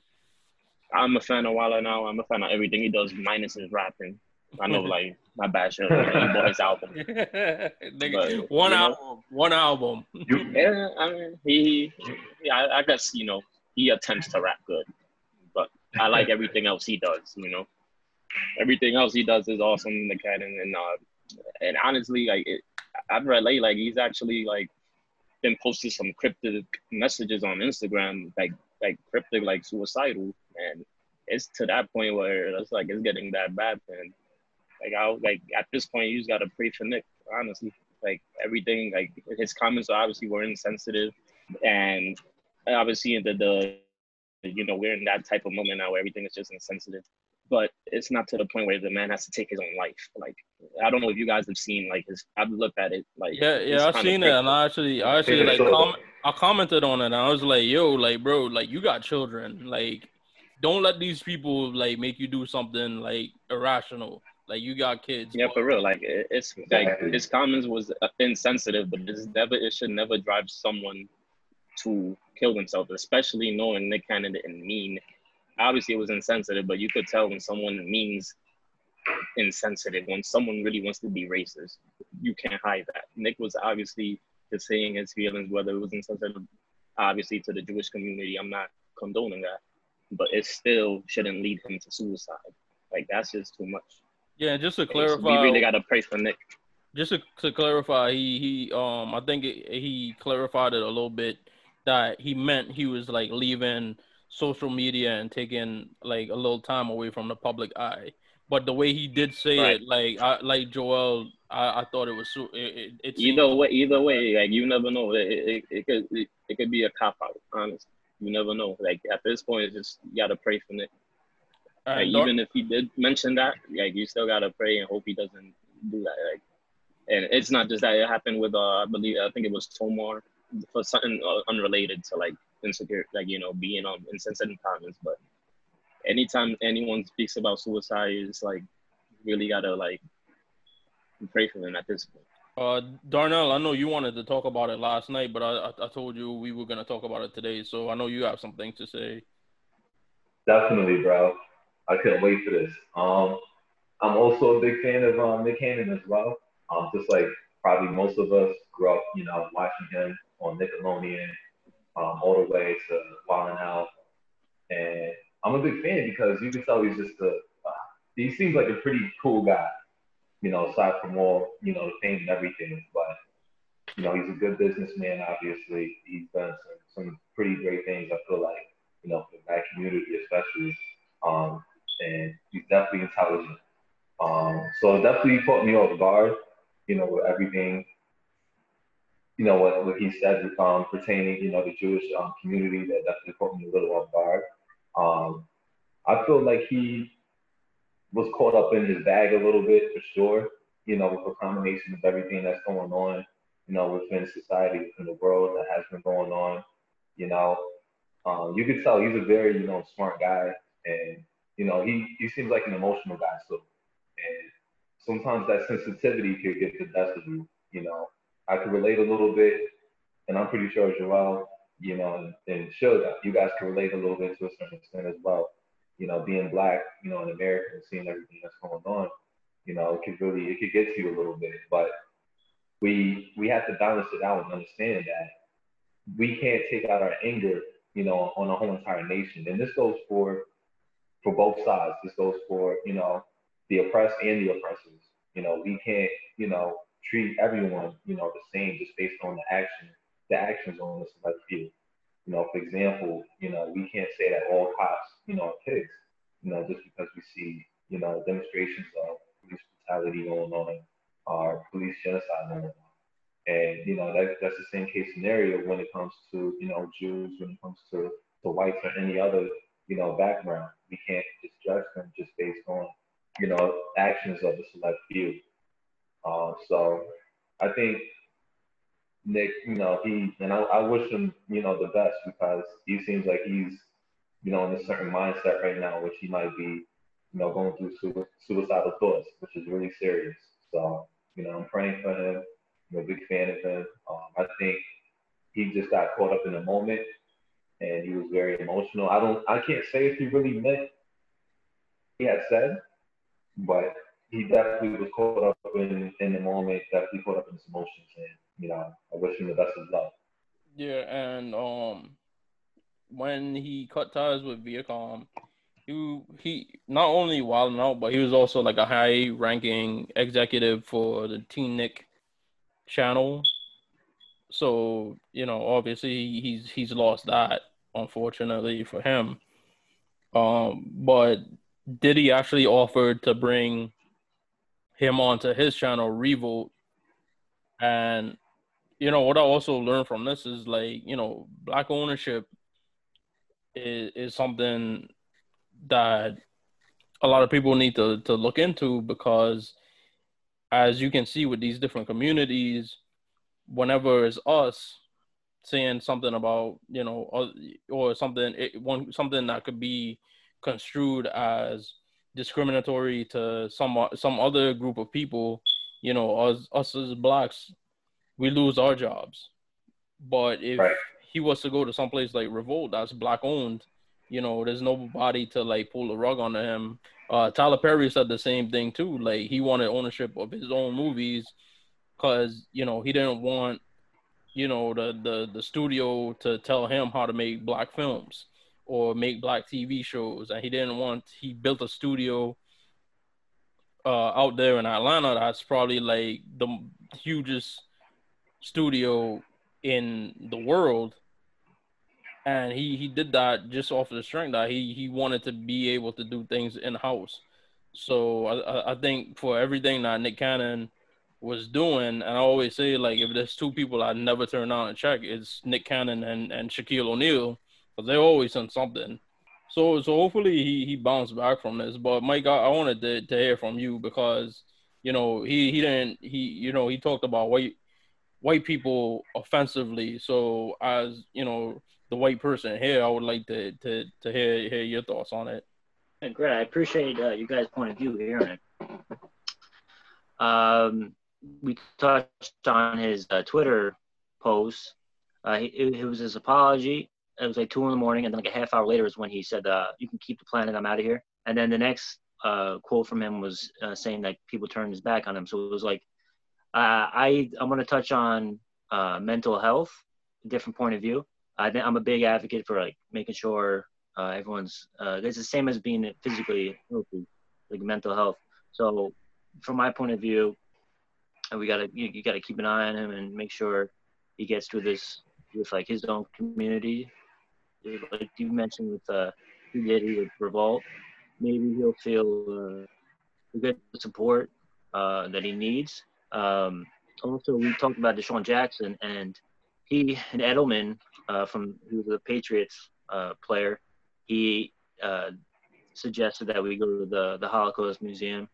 I'm a fan of Walla now. I'm a fan of everything he does, minus his rapping. I know, (laughs) like my bad shit. He bought his album. (laughs) but, one album, know, one album. yeah, I mean, he, yeah, I, I guess you know he attempts to rap good, but I like everything else he does. You know, everything else he does is awesome. In the cat and and, uh, and honestly, like it, I've relate. Like he's actually like been posting some cryptic messages on Instagram, like like cryptic, like suicidal, and it's to that point where it's like it's getting that bad. And like I like at this point, you just gotta pray for Nick, honestly. Like everything, like his comments obviously were insensitive, and obviously the the you know we're in that type of moment now where everything is just insensitive. But it's not to the point where the man has to take his own life. Like I don't know if you guys have seen like his. I've looked at it like yeah, yeah, I've seen it, and I actually, I actually like com- I commented on it, and I was like, yo, like bro, like you got children, like don't let these people like make you do something like irrational. Like you got kids. Yeah, for real. Like it's like his comments was uh, insensitive, but it's never it should never drive someone to kill themselves, especially knowing Nick Cannon didn't mean obviously it was insensitive, but you could tell when someone means insensitive, when someone really wants to be racist, you can't hide that. Nick was obviously just saying his feelings, whether it was insensitive, obviously to the Jewish community. I'm not condoning that, but it still shouldn't lead him to suicide. Like that's just too much. Yeah, just to clarify, we really got to pray for Nick. Just to, to clarify, he he um I think it, he clarified it a little bit that he meant he was like leaving social media and taking like a little time away from the public eye. But the way he did say right. it, like I, like Joel, I, I thought it was so. It, it, either way, either way, like you never know. It, it, it could it, it could be a cop out. Honestly, you never know. Like at this point, it's just you gotta pray for Nick. Like, even if he did mention that, like you still gotta pray and hope he doesn't do that. Like, and it's not just that it happened with uh, I believe I think it was Tamar for something uh, unrelated to like insecure, like you know, being on insensitive comments. But anytime anyone speaks about suicide, it's like really gotta like pray for them at this point. Uh, Darnell, I know you wanted to talk about it last night, but I, I, I told you we were gonna talk about it today, so I know you have something to say. Definitely, bro. I couldn't wait for this. Um, I'm also a big fan of um, Nick Cannon as well. Um, just like probably most of us grew up, you know, watching him on Nickelodeon um, all the way to Wild 'N Out. And I'm a big fan because you can tell he's just a, uh, he seems like a pretty cool guy, you know, aside from all, you know, the fame and everything. But, you know, he's a good businessman, obviously. He's done some, some pretty great things, I feel like, you know, for black community especially. Um, and he's definitely intelligent. Um, so definitely caught me off guard, you know, with everything you know, what, what he said um, pertaining, you know, the Jewish um, community that definitely caught me a little off guard. Um, I feel like he was caught up in his bag a little bit for sure, you know, with a combination of everything that's going on, you know, within society, within the world that has been going on, you know. Um, you could tell he's a very, you know, smart guy and, you know, he, he seems like an emotional guy. So, and sometimes that sensitivity could get the best of you, you know. I could relate a little bit, and I'm pretty sure as Joel, you know, and, and that you guys can relate a little bit to a certain extent as well. You know, being black, you know, in America and seeing everything that's going on, you know, it could really, it could get to you a little bit. But we we have to balance it out and understand that we can't take out our anger, you know, on a whole entire nation. And this goes for for both sides. This goes for, you know, the oppressed and the oppressors. You know, we can't, you know, treat everyone, you know, the same just based on the action, the actions on the select few. You know, for example, you know, we can't say that all cops, you know, are pigs, you know, just because we see, you know, demonstrations of police brutality going on or police genocide going on. And, you know, that, that's the same case scenario when it comes to, you know, Jews, when it comes to, to whites or any other, you know, background. We can't just judge them just based on, you know, actions of the select few. Uh, so I think Nick, you know, he and I, I wish him, you know, the best because he seems like he's, you know, in a certain mindset right now, which he might be, you know, going through su- suicidal thoughts, which is really serious. So, you know, I'm praying for him. I'm a big fan of him. Um, I think he just got caught up in the moment and he was very emotional. I don't, I can't say if he really meant he had said, but he definitely was caught up in in the moment, definitely caught up in his emotions, and you know, I wish him the best of luck. Yeah, and um, when he cut ties with Viacom, he he not only Wild 'N Out, but he was also like a high ranking executive for the Teen Nick channel. So you know, obviously he's he's lost that, unfortunately for him. Um, but did he actually offer to bring him onto his channel, Revolt. And you know what I also learned from this is like you know black ownership is is something that a lot of people need to to look into because as you can see with these different communities, whenever it's us saying something about you know or, or something it, one something that could be construed as discriminatory to some some other group of people, you know, us us as blacks, we lose our jobs. But if right. he was to go to some place like Revolt that's black owned, you know, there's nobody to like pull the rug onto him. Uh, Tyler Perry said the same thing too. Like he wanted ownership of his own movies because you know he didn't want you know the the the studio to tell him how to make black films or make black TV shows, and he didn't want. He built a studio uh, out there in Atlanta. That's probably like the hugest studio in the world, and he he did that just off of the strength that he he wanted to be able to do things in house. So I I think for everything that Nick Cannon was doing, and I always say like if there's two people I never turn on and check, it's Nick Cannon and and Shaquille O'Neal because they're always on something. So so hopefully he he bounced back from this. But Mike, I, I wanted to, to hear from you because you know he he didn't he you know he talked about white white people offensively. So as you know the white person here, I would like to to to hear hear your thoughts on it. Great, I appreciate uh, you guys' point of view it. Um, we touched on his uh, Twitter post. Uh, it, it was his apology it was like two in the morning, and then like a half hour later is when he said, uh, "You can keep the planet. I'm out of here." And then the next uh, quote from him was uh, saying that people turned his back on him. So it was like, uh, I I'm to touch on uh, mental health, different point of view. I think I'm a big advocate for like making sure uh, everyone's it's the same as being physically healthy, like mental health. So from my point of view, we gotta you, you gotta keep an eye on him and make sure he gets through this with like his own community like you mentioned with uh, P Diddy with Revolt, maybe he'll feel uh, the good support uh, that he needs. Um, also, we talked about DeSean Jackson, and he and Edelman uh, from who was the Patriots uh, player, he uh, suggested that we go to the the Holocaust Museum,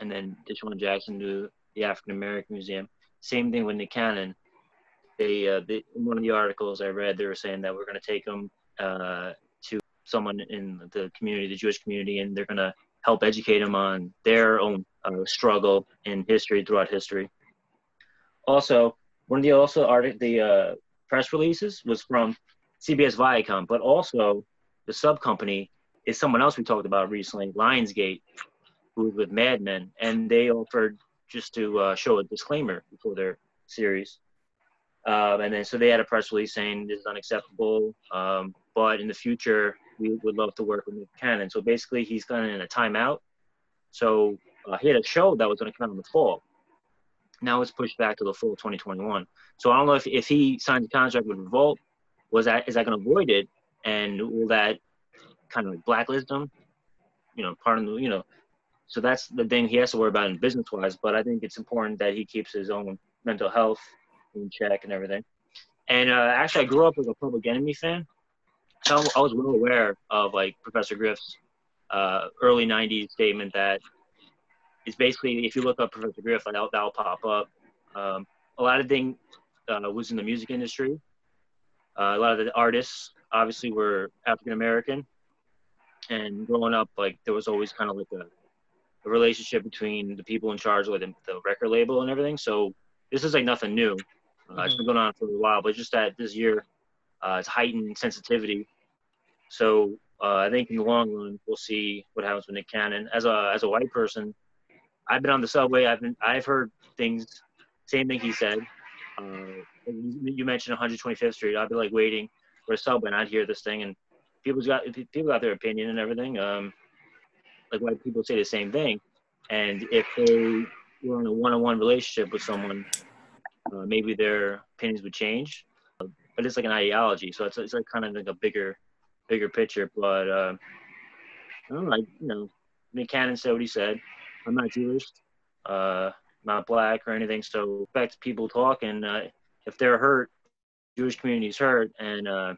and then DeSean Jackson to the African American Museum. Same thing with Nick Cannon they, uh, they, one of the articles I read, they were saying that we're going to take them uh, to someone in the community, the Jewish community, and they're going to help educate them on their own uh, struggle in history throughout history. Also, one of the also art the uh, press releases was from CBS Viacom, but also the sub company is someone else we talked about recently, Lionsgate, who was with Mad Men, and they offered just to uh, show a disclaimer before their series. Um, and then so they had a press release saying this is unacceptable, um, but in the future we would love to work with Nick Cannon. So basically, he's kind of in a timeout. So uh, he had a show that was going to come out in the fall. Now it's pushed back to the fall 2021. So I don't know if, if he signed a contract with Revolt, was that is that going to avoid it, and will that kind of blacklist him? You know, part of the you know. So that's the thing he has to worry about in business wise. But I think it's important that he keeps his own mental health in check and everything. And uh, actually, I grew up as a Public Enemy fan, so I was well aware of like Professor Griff's uh, early '90s statement that is basically if you look up Professor Griff, that'll, that'll pop up. Um, a lot of things uh, was in the music industry. Uh, a lot of the artists obviously were African American, and growing up, like there was always kind of like a, relationship between the people in charge the, the record label and everything. So this is like nothing new. Uh, It's been going on for a while, but just that this year, uh, it's heightened sensitivity. So uh, I think in the long run, we'll see what happens with Nick Cannon. As a as a white person, I've been on the subway. I've been I've heard things. Same thing he said. Uh, you mentioned 125th Street. I'd be like waiting for a subway, and I'd hear this thing, and people's got people got their opinion and everything. Um, like white people say the same thing, and if they were in a one-on-one relationship with someone, uh, maybe their opinions would change. But it's like an ideology, so it's it's like kind of like a bigger, bigger picture. But uh, I don't like you know, Nick Cannon said what he said. I'm not Jewish, uh, not black or anything. So respect people talk, and uh, if they're hurt, Jewish community's hurt, and uh,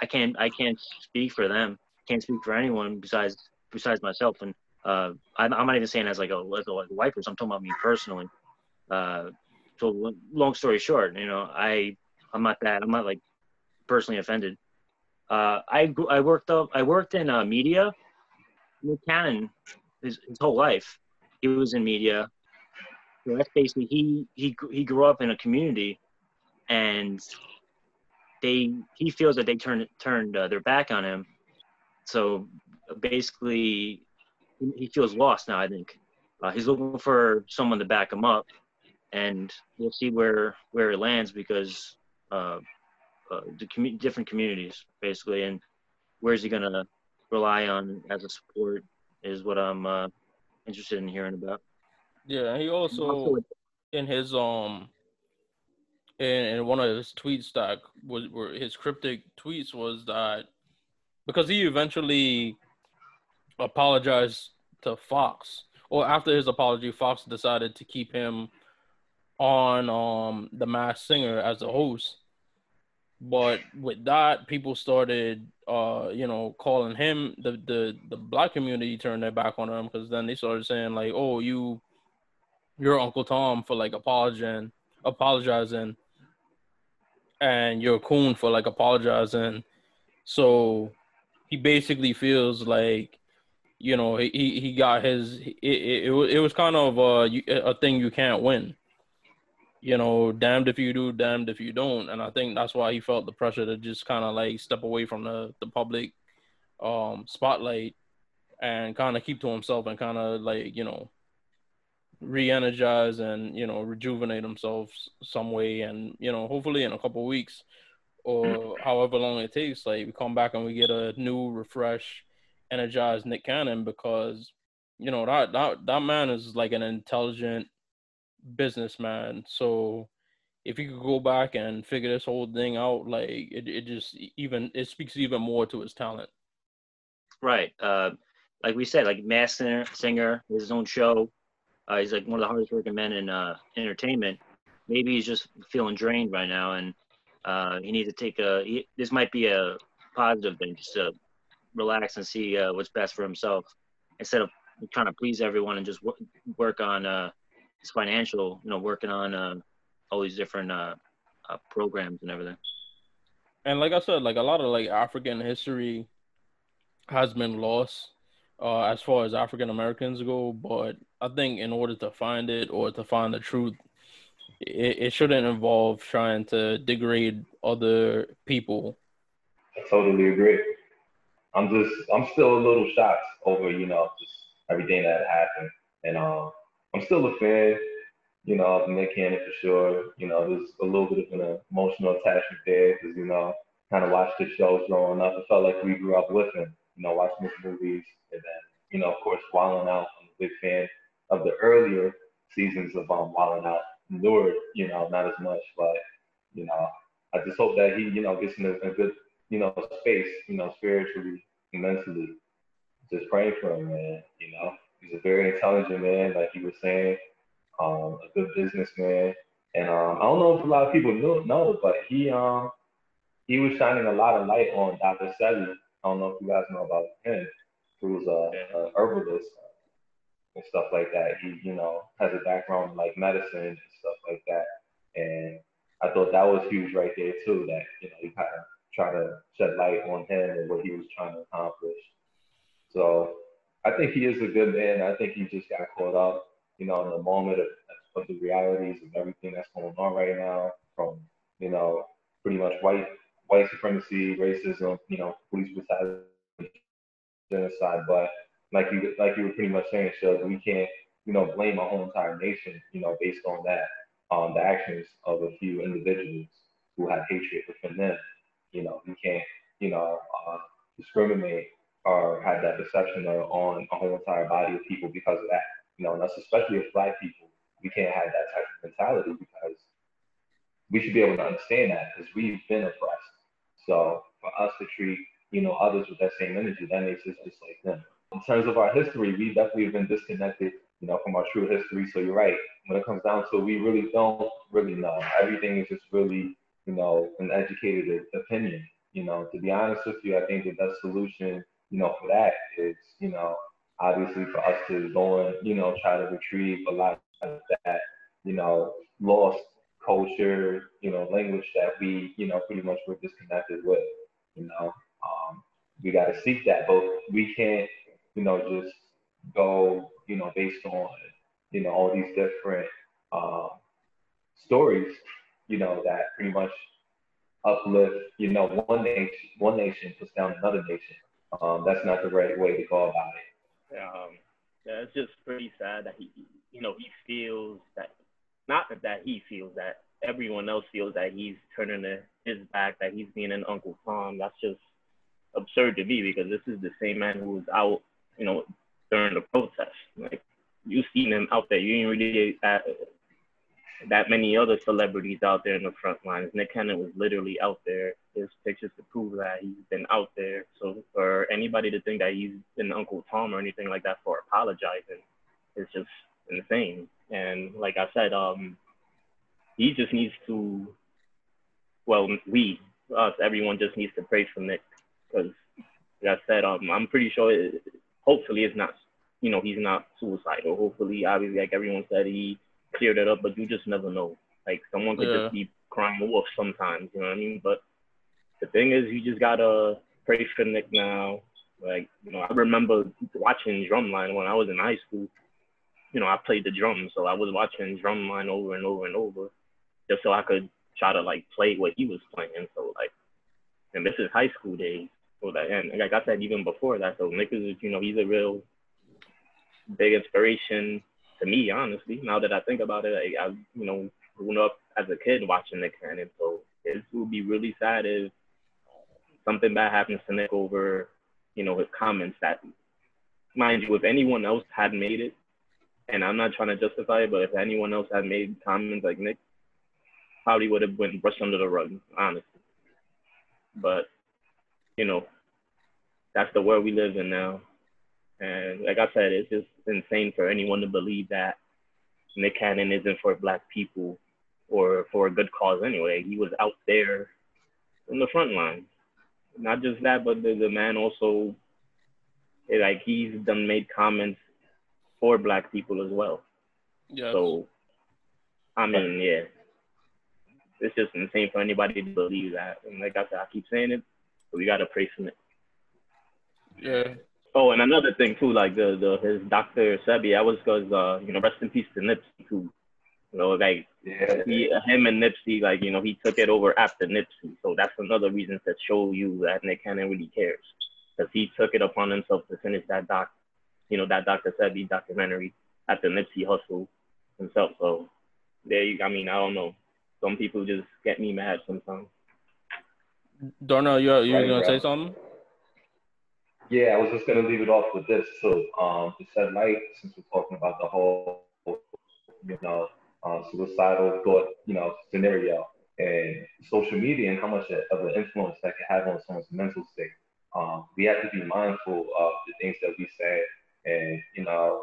I can't I can't speak for them. Can't speak for anyone besides besides myself. And uh, I'm, I'm not even saying as like a like a, like a wife, I'm talking about me personally. Uh, so long story short, you know, I I'm not that I'm not like personally offended. Uh, I I worked up I worked in uh, media. Nick Cannon, his, his whole life, he was in media. So that's basically he he he grew up in a community, and they he feels that they turned turned uh, their back on him. So basically, he feels lost now. I think uh, he's looking for someone to back him up, and we'll see where where it lands because uh, uh, the different communities basically, and where's he gonna rely on as a support is what I'm uh, interested in hearing about. Yeah, he also in his um in, in one of his tweets that was were his cryptic tweets was that because he eventually apologized to Fox, or after his apology, Fox decided to keep him on um the Masked Singer as a host. But with that, people started, uh, you know, calling him the the the black community turned their back on him because then they started saying like, "Oh, you, you're Uncle Tom for like apologizing, apologizing, and you're a coon for like apologizing." So he basically feels like, you know, he he got his. It it, it, it was kind of a a thing you can't win you know, damned if you do, damned if you don't. And I think that's why he felt the pressure to just kind of like step away from the, the public um, spotlight and kind of keep to himself and kind of like, you know, re-energize and, you know, rejuvenate himself some way. And, you know, hopefully in a couple weeks or however long it takes, like we come back and we get a new, refresh, energized Nick Cannon because, you know, that, that, that man is like an intelligent, businessman. So if you could go back and figure this whole thing out, like it, it just even it speaks even more to his talent. Right. Uh, like we said, like Masked Singer, singer his own show. Uh, he's like one of the hardest working men in uh, entertainment. Maybe he's just feeling drained right now, and uh, he needs to take a. He, this might be a positive thing, just to relax and see uh, what's best for himself, instead of trying to please everyone and just work on uh, his financial, you know, working on uh, all these different uh, uh, programs and everything. And like I said, like a lot of like African history has been lost uh, as far as African Americans go. But I think in order to find it or to find the truth, it, it shouldn't involve trying to degrade other people. I totally agree. I'm just I'm still a little shocked over you know just everything that happened, and um I'm still a fan, you know, of Nick Cannon for sure. You know, there's a little bit of an emotional attachment there because, you know, kind of watched his shows growing up. It felt like we grew up with him, you know, watching his movies. And then, you know, of course, Wildin' Out. I'm a big fan of the earlier seasons of um, Wildin' Out. Lured, you know, not as much, but, you know, I just hope that he, you know, gets in a, a good, you know, space, you know, spiritually, mentally. Just praying for him, man, you know. He's a very intelligent man, like you were saying, um, a good businessman. And um, I don't know if a lot of people know, know, but he um he was shining a lot of light on Dr. Sebi. I don't know if you guys know about him, who was a, a herbalist and stuff like that. He, you know, has a background in like medicine and stuff like that. And I thought that was huge right there too, that, you know, he kind of try to shed light on him and what he was trying to accomplish. So I think he is a good man. I think he just got caught up, you know, in the moment of, of the realities of everything that's going on right now, from you know, pretty much white white supremacy, racism, you know, police brutality, genocide. But like you like you were pretty much saying, Shug, we can't, you know, blame a whole entire nation, you know, based on that, on the actions of a few individuals who have hatred within them. You know, we can't, you know, uh, discriminate or have that perception on a whole entire body of people because of that. You know, and us, especially as black people, we can't have that type of mentality because we should be able to understand that because we've been oppressed. So for us to treat, you know, others with that same energy, that makes us just like them. In terms of our history, we definitely have been disconnected, you know, from our true history. So you're right. When it comes down to it, we really don't really know. Everything is just really, you know, an educated opinion. You know, to be honest with you, I think the best solution you know, for that is, you know, obviously for us to go and, you know, try to retrieve a lot of that, you know, lost culture, you know, language that we, you know, pretty much were disconnected with, you know. Um, we got to seek that, but we can't, you know, just go, you know, based on, you know, all these different uh, stories, you know, that pretty much uplift, you know, one nation, one nation puts down another nation. Um, that's not the right way to go about it. Um, yeah, it's just pretty sad that he, you know, he feels that, not that he feels that everyone else feels that he's turning his back, that he's being an Uncle Tom. That's just absurd to me because this is the same man who was out, you know, during the protest. Like you've seen him out there. You ain't really at, that many other celebrities out there in the front lines. Nick Cannon was literally out there. His pictures to prove that he's been out there. So for anybody to think that he's been Uncle Tom or anything like that for apologizing is just insane. And like I said, um, he just needs to. Well, we, us, everyone just needs to pray for Nick because, like I said, um, I'm pretty sure. It, hopefully, it's not. You know, he's not suicidal. Hopefully, obviously, like everyone said, he cleared that up, but you just never know. Like someone could yeah. just be crying wolf sometimes, you know what I mean? But the thing is, you just gotta pray for Nick now. Like, you know, I remember watching Drumline when I was in high school. You know, I played the drums, so I was watching Drumline over and over and over, just so I could try to like play what he was playing. So like, and this is high school days. So that, and like I said, even before that, so Nick is, you know, he's a real big inspiration to me, honestly. Now that I think about it, I, I you know, grew up as a kid watching Nick Cannon, so it would be really sad if something bad happens to Nick over, you know, his comments. That, mind you, if anyone else had made it, and I'm not trying to justify it, but if anyone else had made comments like Nick, probably would have been brushed under the rug, honestly. But, you know, that's the world we live in now. And like I said, it's just insane for anyone to believe that Nick Cannon isn't for black people or for a good cause anyway. He was out there in the front line. Not just that, but the, the man also like he's done made comments for black people as well. Yeah. So I mean, yeah. It's just insane for anybody to believe that. And like I said, I keep saying it, but we gotta pray for it. Yeah. Oh, and another thing too, like the the his Dr. Sebi, that was because uh, you know, rest in peace to Nipsey too. You know, like yeah. he, him and Nipsey, like you know, he took it over after Nipsey, so that's another reason to show you that Nick Cannon really cares, because he took it upon himself to finish that doc, you know, that Dr. Sebi documentary after Nipsey Hussle himself. So there, you, I mean, I don't know. Some people just get me mad sometimes. Darnell, you you right, gonna bro. say something? Yeah, I was just gonna leave it off with this too. Um, to shed light, since we're talking about the whole, you know, uh, suicidal thought, you know, scenario and social media and how much of an influence that can have on someone's mental state. Um, we have to be mindful of the things that we say and, you know,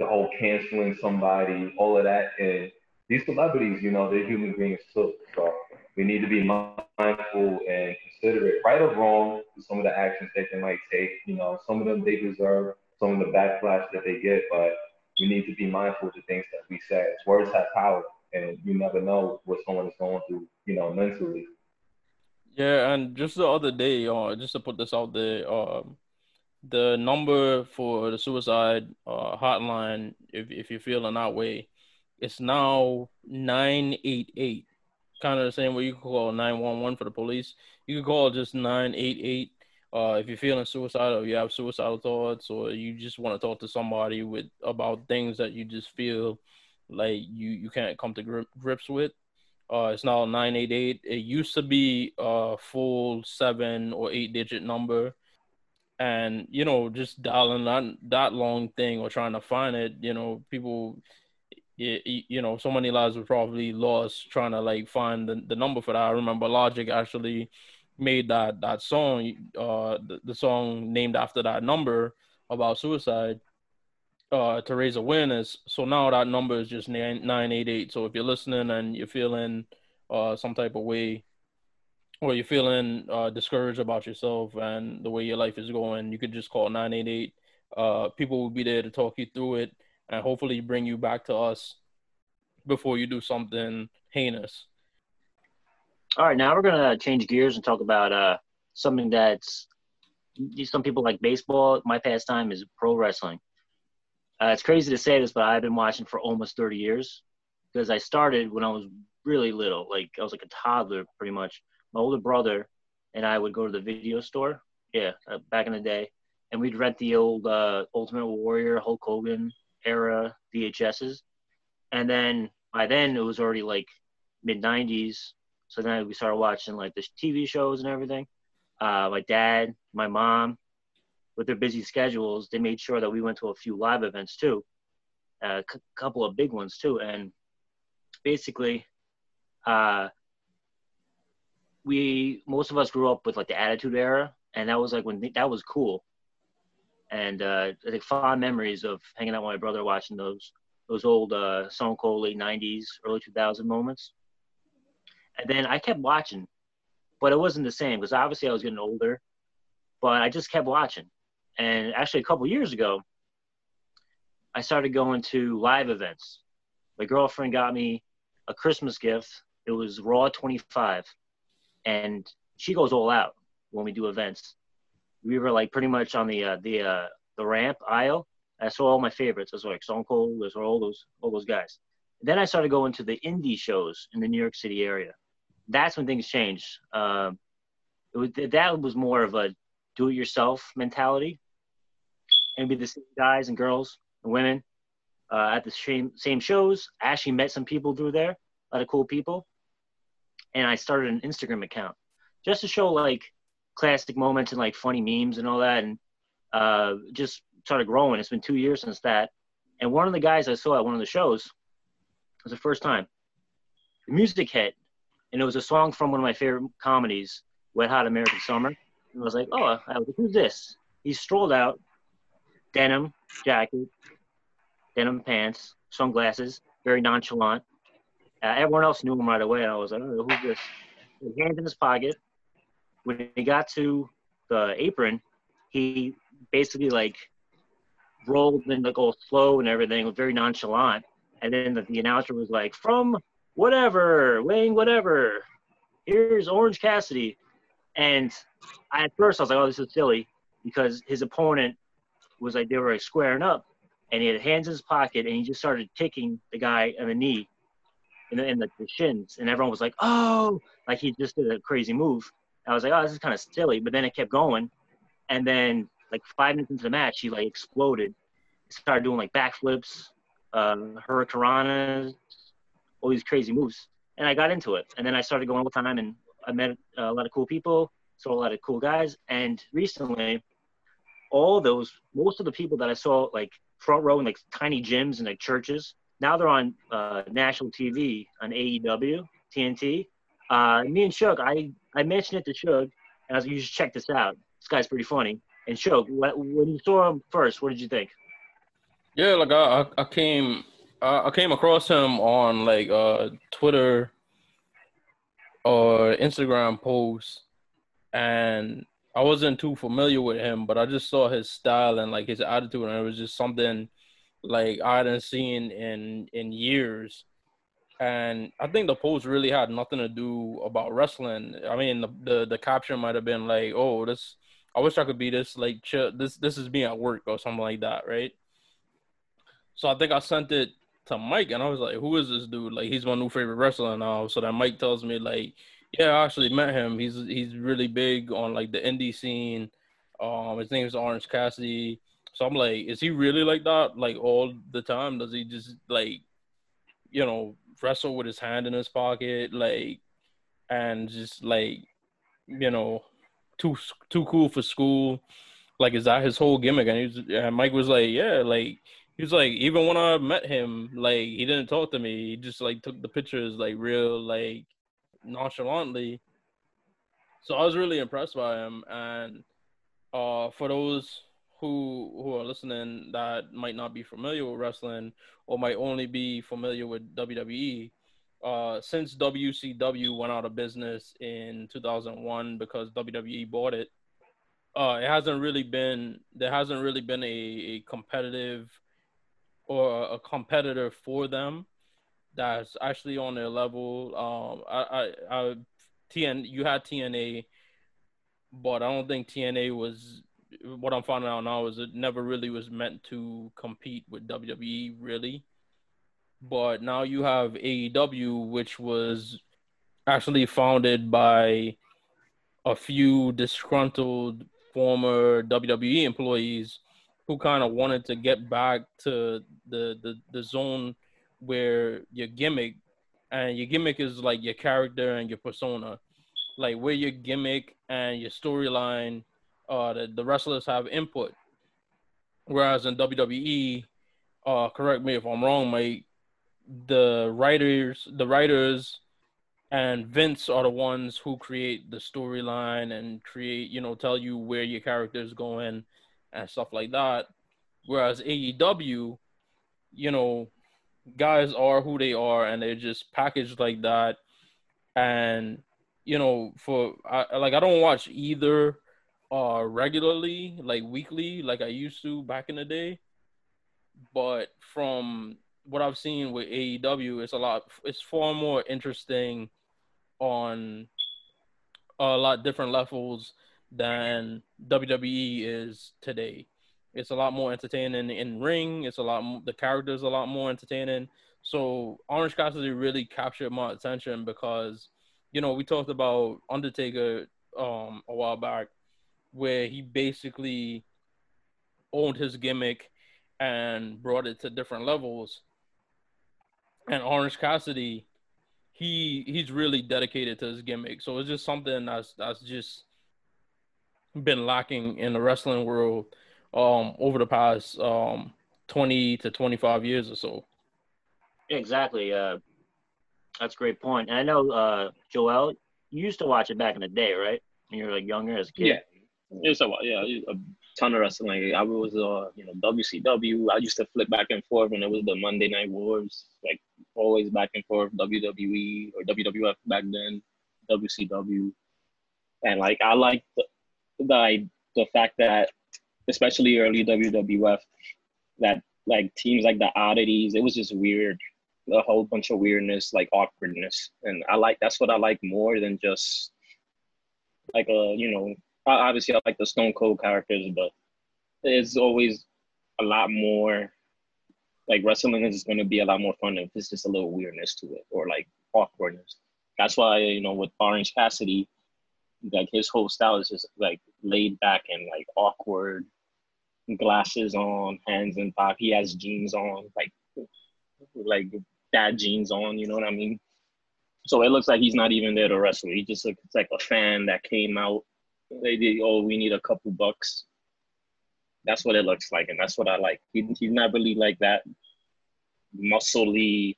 the whole canceling somebody, all of that. And these celebrities, you know, they're human beings too. So we need to be mindful and considerate, right or wrong, some of the actions that they might take. You know, some of them they deserve some of the backlash that they get, but we need to be mindful of the things that we say. Words have power, and you never know what someone is going through, you know, mentally. Yeah, and just the other day, uh, just to put this out there, um, the number for the suicide uh, hotline, if if you're feeling that way, it's now nine eight eight kind of the same way you call 911 for the police. You can call just 988 uh, if you're feeling suicidal, you have suicidal thoughts, or you just want to talk to somebody with about things that you just feel like you, you can't come to grip, grips with. Uh, it's now 988. It used to be a full seven or eight digit number. And, you know, just dialing that, that long thing or trying to find it, you know, people you, you know, so many lives were probably lost trying to like find the, the number for that. I remember Logic actually made that that song, uh, the, the song named after that number about suicide, uh, to raise awareness. So now that number is just nine nine eight eight. So if you're listening and you're feeling uh some type of way, or you're feeling uh, discouraged about yourself and the way your life is going, you could just call 988. Uh, people will be there to talk you through it and hopefully bring you back to us before you do something heinous. All right, now we're gonna change gears and talk about uh, something that's some people like baseball. My pastime is pro wrestling. Uh, it's crazy to say this, but I've been watching for almost 30 years because I started when I was really little. Like I was like a toddler, pretty much. My older brother and I would go to the video store. Yeah, uh, back in the day, and we'd rent the old uh, Ultimate Warrior, Hulk Hogan era VHSs. And then by then it was already like mid 90s. So then we started watching like the TV shows and everything. Uh, my dad, my mom, with their busy schedules, they made sure that we went to a few live events too, a c- couple of big ones too. And basically, uh, we most of us grew up with like the Attitude Era, and that was like when that was cool. And uh, I think fond memories of hanging out with my brother watching those those old uh, Stone Cold late '90s, early 2000 moments. And then I kept watching, but it wasn't the same because obviously I was getting older. But I just kept watching, and actually a couple years ago, I started going to live events. My girlfriend got me a Christmas gift. It was Raw 25, and she goes all out when we do events. We were like pretty much on the uh, the uh, the ramp aisle. I saw all my favorites. I saw like Stone Cold. I saw all those all those guys. Then I started going to the indie shows in the New York City area. That's when things changed. It was, that was more of a do-it-yourself mentality, and be the same guys and girls and women uh, at the same same shows. I actually met some people through there, a lot of cool people, and I started an Instagram account just to show like classic moments and like funny memes and all that, and uh, just started growing. It's been two years since that, and one of the guys I saw at one of the shows was the first time. The music hit, and it was a song from one of my favorite comedies, Wet Hot American Summer. And I was like, oh, I was like, who's this? He strolled out, denim jacket, denim pants, sunglasses, very nonchalant. Uh, everyone else knew him right away. And I was like, who's this? His hands in his pocket. When he got to the apron, he basically like rolled and like all slow and everything, was very nonchalant. And then the, the announcer was like, from whatever, weighing whatever, here's Orange Cassidy. And I, at first I was like, oh, this is silly because his opponent was like, they were like squaring up and he had hands in his pocket and he just started kicking the guy in the knee in the, in the, shins. And everyone was like, oh, like he just did a crazy move. I was like, oh, this is kind of silly. But then it kept going. And then like five minutes into the match, he like exploded. Started doing like backflips, um, hurricanranas, all these crazy moves. And I got into it. And then I started going all the time and I met uh, a lot of cool people, saw a lot of cool guys. And recently, all those, most of the people that I saw like front row in like tiny gyms and like churches, now they're on uh, national TV on AEW, TNT. Uh, me and Shug, I, I mentioned it to Shug, and I was like, you should check this out. This guy's pretty funny. And Shug, when you saw him first, what did you think? Yeah, like I, I came, I came across him on like uh, Twitter or Instagram posts, and I wasn't too familiar with him, but I just saw his style and like his attitude, and it was just something like I hadn't seen in in years. And I think the post really had nothing to do about wrestling. I mean, the the, the caption might have been like, "Oh, this I wish I could be this like. This this is me at work or something like that, right?" So I think I sent it to Mike, and I was like, "Who is this dude? Like, he's my new favorite wrestler now." So then Mike tells me like, "Yeah, I actually met him. He's he's really big on like the indie scene. Um, his name is Orange Cassidy." So I'm like, "Is he really like that? Like all the time? Does he just like, you know, wrestle with his hand in his pocket, like, and just like, you know, too too cool for school?" Like, is that his whole gimmick? And, he was, and Mike was like, "Yeah, like." He was like, even when I met him, like he didn't talk to me. He just like took the pictures like real like nonchalantly. So I was really impressed by him. And uh, for those who who are listening that might not be familiar with wrestling or might only be familiar with WWE, uh, since WCW went out of business in 2001 because WWE bought it, uh, it hasn't really been there hasn't really been a, a competitive or a competitor for them that's actually on their level. Um, I, I, I TN, you had TNA, but I don't think TNA was. What I'm finding out now is it never really was meant to compete with WWE, really. But now you have AEW, which was actually founded by a few disgruntled former WWE employees who kind of wanted to get back to the, the the zone where your gimmick and your gimmick is like your character and your persona, like where your gimmick and your storyline, uh, the, the wrestlers have input. Whereas in WWE, uh, correct me if I'm wrong, mate, the writers, the writers, and Vince are the ones who create the storyline and create, you know, tell you where your character is going and stuff like that. Whereas AEW, you know, guys are who they are and they're just packaged like that. And you know, for I, like I don't watch either uh regularly, like weekly, like I used to back in the day. But from what I've seen with AEW, it's a lot. It's far more interesting on a lot different levels than WWE is today. It's a lot more entertaining in ring. It's a lot. More, the characters a lot more entertaining. So Orange Cassidy really captured my attention because, you know, we talked about Undertaker um, a while back, where he basically owned his gimmick and brought it to different levels. And Orange Cassidy, he he's really dedicated to his gimmick. So it's just something that's that's just been lacking in the wrestling world um, over the past um, 20 to 25 years or so. Exactly. Uh, that's a great point. And I know, uh, Joel, you used to watch it back in the day, right? When you were like younger as a kid. Yeah. It's a yeah, a ton of wrestling. I was uh, you know, WCW. I used to flip back and forth when it was the Monday Night Wars, like always back and forth. WWE or WWF back then, WCW, and like I the the the fact that especially early WWF, that like teams like the oddities, it was just weird, a whole bunch of weirdness, like awkwardness, and I like that's what I like more than just like a you know obviously I like the Stone Cold characters, but it's always a lot more like wrestling is going to be a lot more fun if it's just a little weirdness to it or like awkwardness. That's why you know with Orange Cassidy, like his whole style is just like laid back and like awkward glasses on, hands in pop. He has jeans on, like like dad jeans on. You know what I mean? So it looks like he's not even there to wrestle. He just looks like a fan that came out. They did. Oh, we need a couple bucks. That's what it looks like, and that's what I like. He, he's not really like that muscly.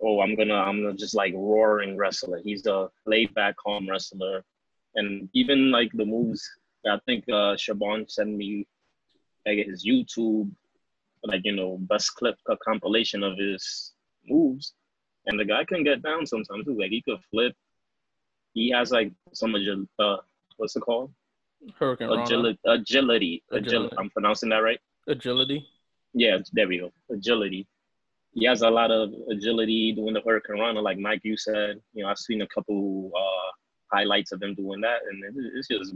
Oh, I'm gonna, I'm gonna just like roaring wrestler. He's a laid back, calm wrestler, and even like the moves. that I think uh, Shaban sent me like his YouTube, like you know, best clip a compilation of his moves, and the guy can get down sometimes too. Like he could flip. He has like some agil- uh, what's it called? Hurricane agility, agility, agility. I'm pronouncing that right. Agility. Yeah, there we go. Agility. He has a lot of agility doing the hurricanrana, like Mike you said. You know, I've seen a couple uh, highlights of them doing that, and it's just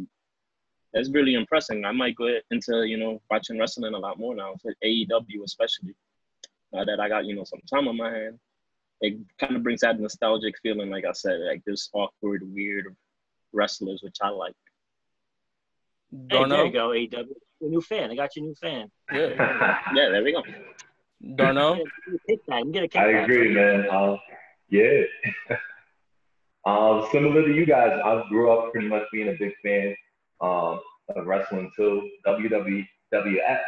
it's really impressive. I might go into you know watching wrestling a lot more now, for AEW especially. Now that I got you know some time on my hand, it kind of brings that nostalgic feeling. Like I said, like this awkward, weird wrestlers, which I like. Hey, there you go, AEW. A new fan. I got your new fan. Yeah, (laughs) yeah. There we go. Darnell. I agree, man. Um, yeah. (laughs) um, similar to you guys, I grew up pretty much being a big fan um, of wrestling too. WWF,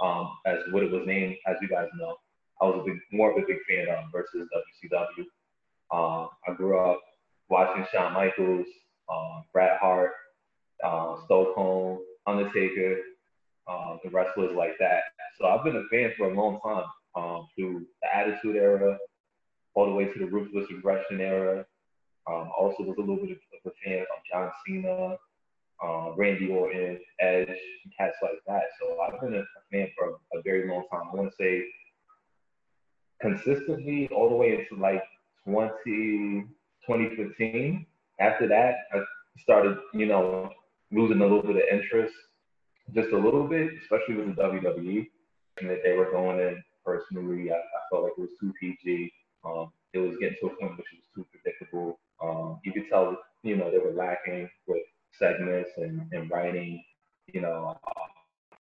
um, as what it was named, as you guys know. I was a big, more of a big fan of versus WCW. Um, I grew up watching Shawn Michaels, um, Bret Hart, uh, Stone Cold, Undertaker, the wrestlers like that. So I've been a fan for a long time um, through the Attitude Era, all the way to the Ruthless Aggression era. Um, also was a little bit of a fan of John Cena, uh, Randy Orton, Edge, and cats like that. So I've been a fan for a, a very long time. I want to say consistently all the way into like 20, 2015. After that, I started, you know, losing a little bit of interest, just a little bit, especially with the WWE, and that they were going in personally. I, I felt like it was too PG. Um, it was getting to a point which was too predictable. Um, you could tell, you know, they were lacking with segments and, and writing. You know,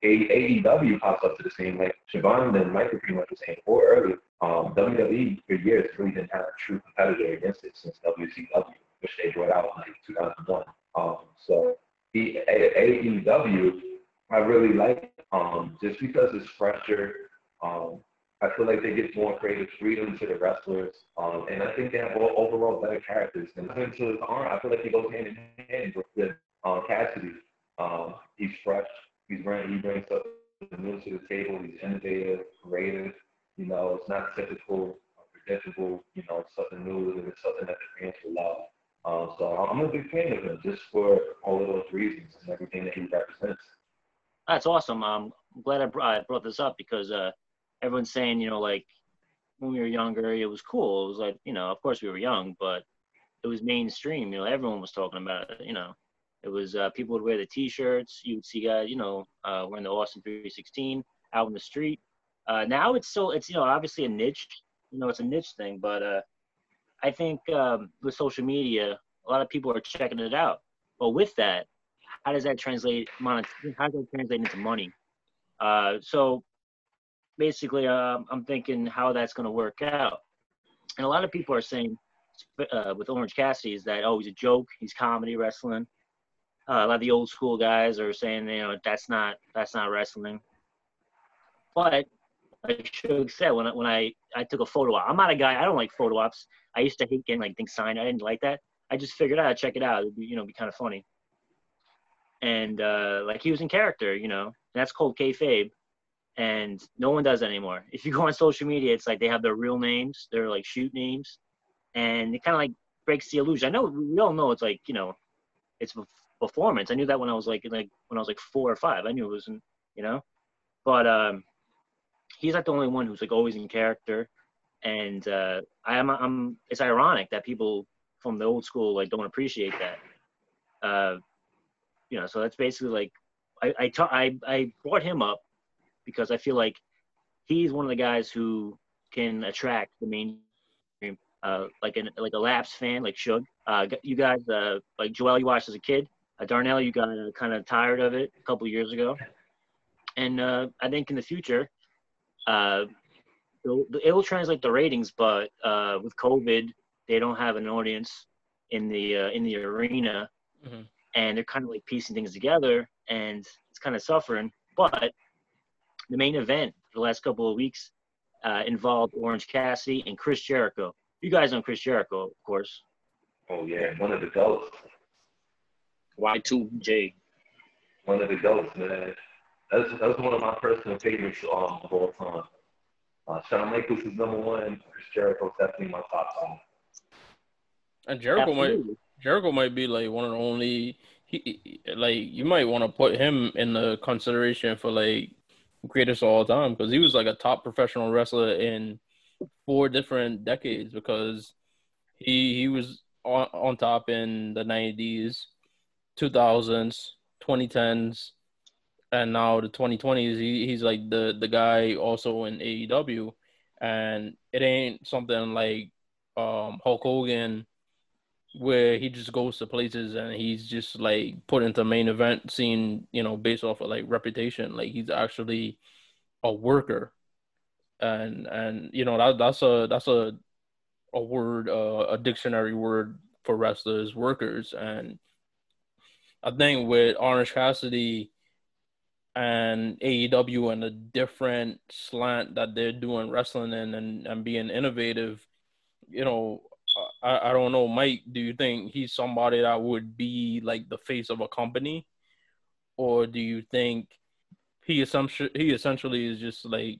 AEW pops up to the scene like Siobhan and Michael pretty much was saying or earlier. Um, WWE for years really didn't have a true competitor against it since WCW, which they brought out in like 2001. Um, so the AEW, I really like um, just because it's fresher. Um, I feel like they give more creative freedom to the wrestlers, um, and I think they have overall better characters. And to Arn, I feel like he goes hand in hand with uh, Cassidy. Um, he's fresh. He's bringing he brings something new to the table. He's innovative, creative. You know, it's not typical, predictable. You know, something new and it's something that the fans will love. Um, so I'm a big fan of him just for all of those reasons and everything that he represents. That's awesome. Um, I'm glad I brought, brought this up because uh, everyone's saying, you know, like when we were younger, it was cool. It was like, you know, of course we were young, but it was mainstream. You know, everyone was talking about it. You know, it was uh, people would wear the T-shirts. You would see guys, you know, uh, wearing the Austin 316 out in the street. Uh, now it's still, it's you know, obviously a niche. You know, it's a niche thing, but uh, I think um, with social media, a lot of people are checking it out. But with that, how does that translate? How does that translate into money? Uh, so basically, uh, I'm thinking how that's going to work out. And a lot of people are saying uh, with Orange Cassidy is that oh he's a joke, he's comedy wrestling. Uh, a lot of the old school guys are saying you know that's not that's not wrestling. But like Shug said, when I, when I I took a photo op, I'm not a guy. I don't like photo ops. I used to hate getting like things signed. I didn't like that. I just figured out, check it out. It'd be, you know, be kind of funny. And uh, like he was in character, you know. that's called kayfabe and no one does that anymore. If you go on social media, it's like they have their real names, their like shoot names, and it kind of like breaks the illusion. I know we all know it's like you know, it's performance. I knew that when I was like like when I was like four or five. I knew it wasn't you know, but um, he's like the only one who's like always in character, and uh, I am I'm. It's ironic that people from the old school like don't appreciate that. Uh, you know, so that's basically like I I, ta- I I brought him up because I feel like he's one of the guys who can attract the mainstream, uh, like an like a Laps fan, like Shug. Uh, you guys, uh, like Joel, you watched as a kid. Uh, Darnell, you got uh, kind of tired of it a couple years ago, and uh, I think in the future, uh, it'll, it'll translate the ratings. But uh, with COVID, they don't have an audience in the uh, in the arena, mm-hmm. and they're kind of like piecing things together, and it's kind of suffering. But the main event for the last couple of weeks uh, involved Orange Cassidy and Chris Jericho. You guys know Chris Jericho, of course. Oh yeah, one of the ghosts. Y2J. One of the ghosts, man. That's that's one of my personal favorites um, of all time. Uh, Shawn Michaels is number one. Chris Jericho definitely my top five. And Jericho Absolutely. might Jericho might be like one of the only he like you might want to put him in the consideration for like greatest all time because he was like a top professional wrestler in four different decades because he he was on, on top in the 90s 2000s 2010s and now the 2020s he, he's like the the guy also in AEW and it ain't something like um Hulk Hogan where he just goes to places and he's just like put into main event scene, you know, based off of like reputation. Like he's actually a worker, and and you know that that's a that's a a word, uh, a dictionary word for wrestlers, workers, and I think with Orange Cassidy and AEW and a different slant that they're doing wrestling in and, and being innovative, you know, I, I don't know, Mike, do you think he's somebody that would be like the face of a company? Or do you think he essentially he essentially is just like,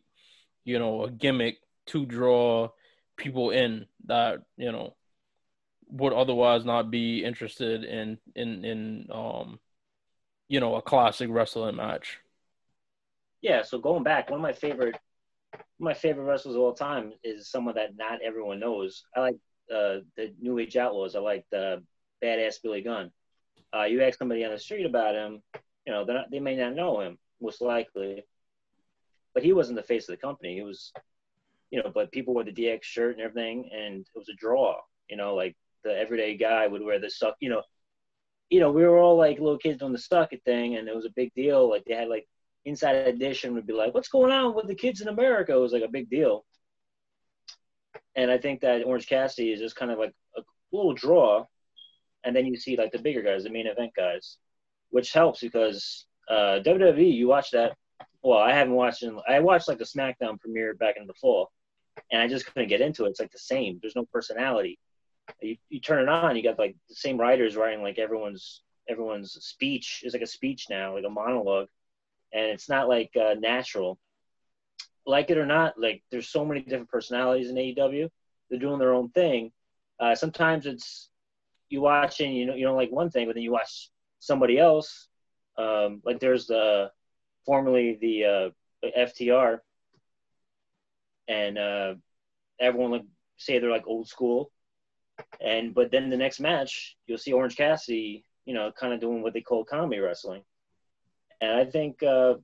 you know, a gimmick to draw people in that you know would otherwise not be interested in in in um you know a classic wrestling match. Yeah, so going back, one of my favorite my favorite wrestlers of all time is someone that not everyone knows. I like uh, the New Age Outlaws. I like the badass Billy Gunn. Uh, you ask somebody on the street about him, you know, not, they may not know him, most likely. But he wasn't the face of the company. He was, you know, but people wore the DX shirt and everything, and it was a draw. You know, like the everyday guy would wear the suck. You know, you know, we were all like little kids on the suck it thing, and it was a big deal. Like they had like Inside Edition would be like, "What's going on with the kids in America?" It was like a big deal. And I think that Orange Cassidy is just kind of like a cool draw, and then you see like the bigger guys, the main event guys, which helps because uh, WWE. You watch that. Well, I haven't watched. I watched like the SmackDown premiere back in the fall, and I just couldn't get into it. It's like the same. There's no personality. You, you turn it on, you got like the same writers writing like everyone's everyone's speech is like a speech now, like a monologue and it's not like uh, natural. Like it or not, like there's so many different personalities in AEW. They're doing their own thing. Uh, sometimes it's you watch and you know you don't like one thing, but then you watch somebody else. Um, like there's the formerly the uh, FTR, and uh, everyone like say they're like old school, and but then the next match you'll see Orange Cassidy, you know, kind of doing what they call comedy wrestling and I think uh,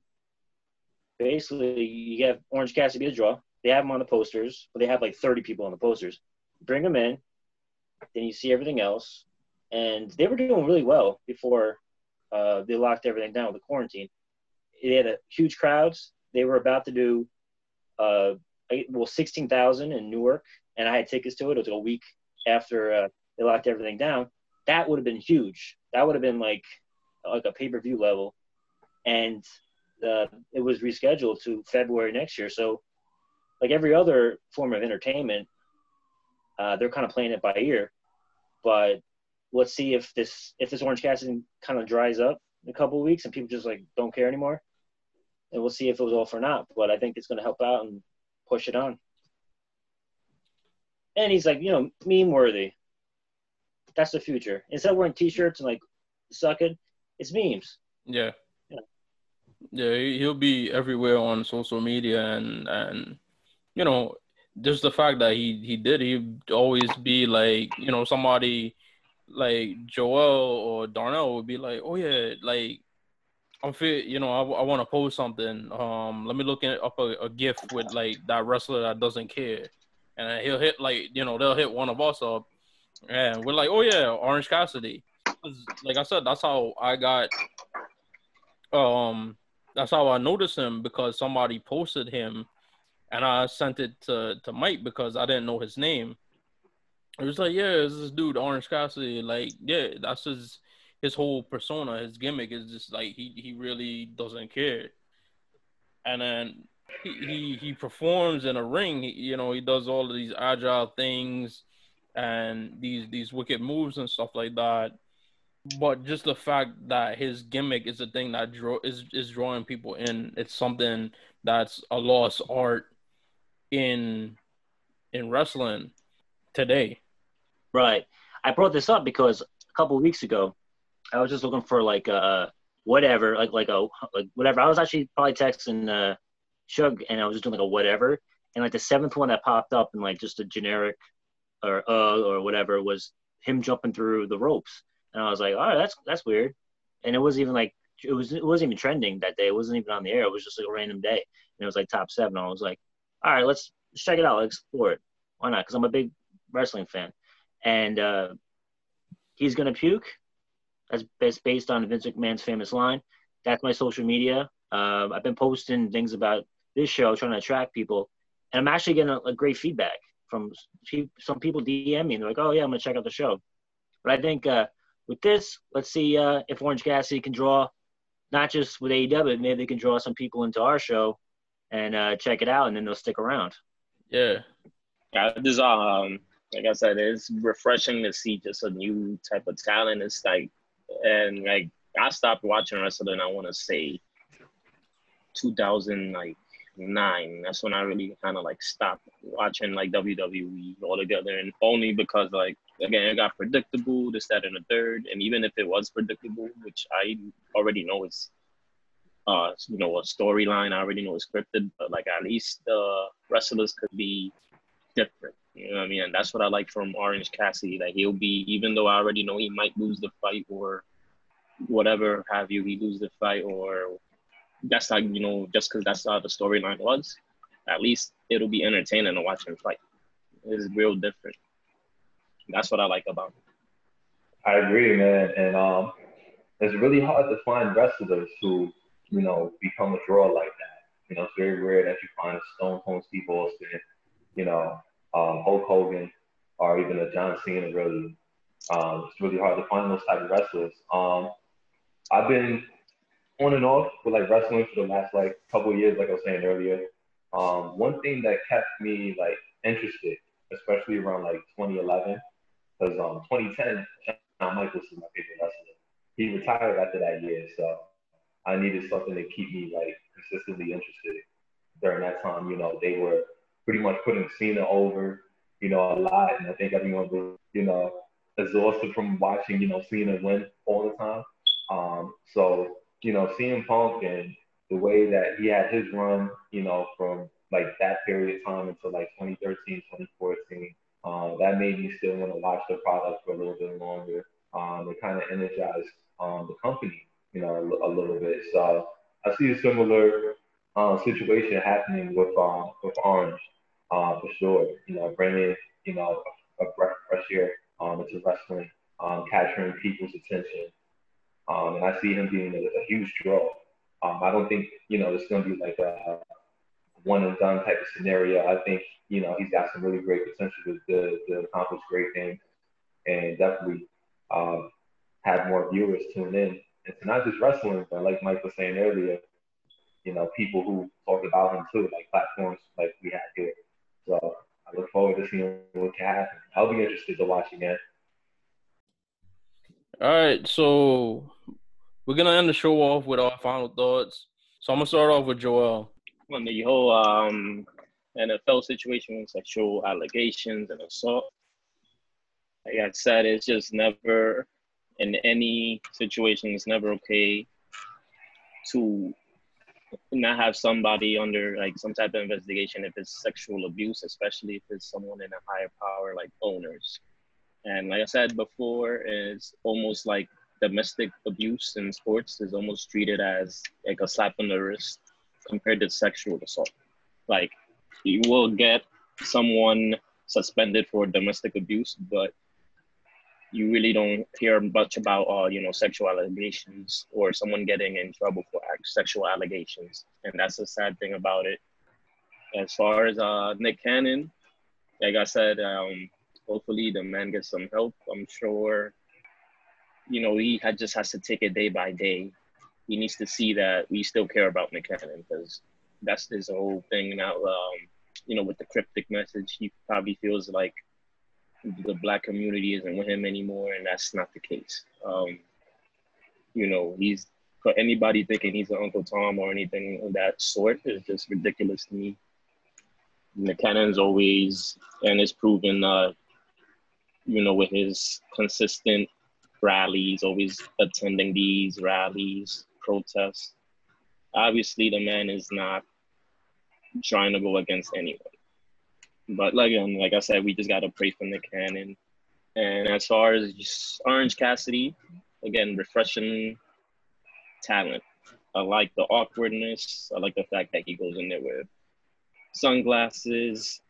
basically you have Orange Cassidy the draw. They have them on the posters, but they have like 30 people on the posters. Bring them in, then you see everything else. And they were doing really well before uh, they locked everything down with the quarantine. They had a huge crowds. They were about to do uh, well 16,000 in Newark, and I had tickets to it. It was a week after uh, they locked everything down. That would have been huge. That would have been like like a pay per view level and uh, it was rescheduled to February next year. So, like every other form of entertainment, uh, they're kind of playing it by ear. But let's see if this if this Orange Cassidy kind of dries up in a couple weeks and people just like don't care anymore, and we'll see if it was all for naught. But I think it's going to help out and push it on. And he's like, you know, meme worthy. That's the future. Instead of wearing T-shirts and like sucking, it's memes. Yeah. Yeah, he'll be everywhere on social media and and you know just the fact that he he did he'd always be like you know somebody like Joel or Darnell would be like oh yeah like I'm fit you know I, I want to post something um let me look up a, a gif with like that wrestler that doesn't care. And he'll hit like you know they'll hit one of us up and we're like oh yeah Orange Cassidy. Like I said that's how I got um that's how I noticed him because somebody posted him, and I sent it to to Mike because I didn't know his name. It was like, yeah, it's this dude Orange Cassidy. Like, yeah, that's his his whole persona. His gimmick is just like he he really doesn't care. And then he he, performs in a ring. You know, he does all of these agile things and these these wicked moves and stuff like that but just the fact that his gimmick is a thing that draw is is drawing people in. It's something that's a lost art in in wrestling today. Right. I brought this up because a couple weeks ago, I was just looking for like a whatever, like like a like whatever. I was actually probably texting uh, Shug, and I was just doing like a whatever, and like the seventh one that popped up in like just a generic or uh or whatever was him jumping through the ropes and I was like, all right, that's that's weird. And it wasn't even like it was it wasn't even trending that day. It wasn't even on the air. It was just like a random day, and it was like top seven. I was like, all right, let's, let's check it out. Let's explore it. Why not? Because I'm a big wrestling fan, and uh, he's gonna puke. That's, that's based on Vince McMahon's famous line. That's my social media. Uh, I've been posting things about this show, trying to attract people, and I'm actually getting a, a great feedback from some people DM me. And they're like, "Oh yeah, I'm gonna check out the show." But I think uh, with this, let's see uh, if Orange Cassidy can draw not just with AEW, maybe they can draw some people into our show and uh, check it out, and then they'll stick around. Yeah. Yeah, this um, like I said, it's refreshing to see just a new type of talent. It's like, and like I stopped watching wrestling. I want to say 2000, like nine. That's when I really kind of like stopped watching like WWE altogether, and only because like again it got predictable, this, that, and the third. And even if it was predictable, which I already know is, uh, you know, a storyline, I already know it's scripted, but like at least the wrestlers could be different. You know what I mean? And that's what I like from Orange Cassidy. That he'll be, even though I already know he might lose the fight or whatever have you, he lose the fight or that's like you know just because that's how the storyline was. At least it'll be entertaining to watch him fight. It's real different. That's what I like about him. I agree, man, and um, it's really hard to find wrestlers who you know become a draw like that. You know, it's very rare that you find a Stone Cold Steve Austin, you know, um, Hulk Hogan, or even a John Cena. Really, um, it's really hard to find those type of wrestlers. Um, I've been on and off with like wrestling for the last like couple years, like I was saying earlier. Um, one thing that kept me like interested, especially around like 2011, because um 2010, Shawn Michaels was my favorite wrestler. He retired after that year, so I needed something to keep me like consistently interested during that time. You know, they were pretty much putting Cena over, you know, a lot, and I think everyone was, you know, exhausted from watching, you know, Cena win all the time. Um, so you know, CM Punk and the way that he had his run, you know, from like that period of time until like 2013, 2014, um, that made me still want to watch the product for a little bit longer. Um, it kind of energized um, the company, you know, a, a, little bit. So I see a similar uh, situation happening with um, with Orange uh, for sure. You know, bringing you know a, breath of fresh air um, into wrestling, um, capturing people's attention, and I see him being a, a huge draw. I don't think, you know, it's going to be like a one and done type of scenario. I think, you know, he's got some really great potential to, to, accomplish great things and definitely um, have more viewers tune in. And to not just wrestling, but like Mike was saying earlier, you know, people who talk about him too, like platforms like we have here. So I look forward to seeing what can happen. I'll be interested to watch again. All right, so we're gonna end the show off with our final thoughts. So I'm gonna start off with Joel. On the whole um, NFL situation, with sexual allegations and assault. Like I said, it's just never in any situation. It's never okay to not have somebody under like some type of investigation if it's sexual abuse, especially if it's someone in a higher power like owners. And like I said before, it's almost like domestic abuse in sports is almost treated as like a slap on the wrist compared to sexual assault. Like you will get someone suspended for domestic abuse, but you really don't hear much about uh, you know sexual allegations or someone getting in trouble for sexual allegations, and that's the sad thing about it. As far as uh, Nick Cannon, like I said, um, hopefully the man gets some help. I'm sure, you know, he had, just has to take it day by day. He needs to see that we still care about Nick Cannon because that's his whole thing now. Um, you know, with the cryptic message, he probably feels like the black community isn't with him anymore, and that's not the case. Um, you know, he's for anybody thinking he's an Uncle Tom or anything of that sort is just ridiculous to me. Nick Cannon's always and is proven uh, you know, with his consistent rallies, always attending these rallies, protests. Obviously, the man is not trying to go against anyone. But like, um, like I said, we just got to pray for Nick Cannon. And as far as Orange Cassidy, again, refreshing talent. I like the awkwardness. I like the fact that he goes in there with sunglasses,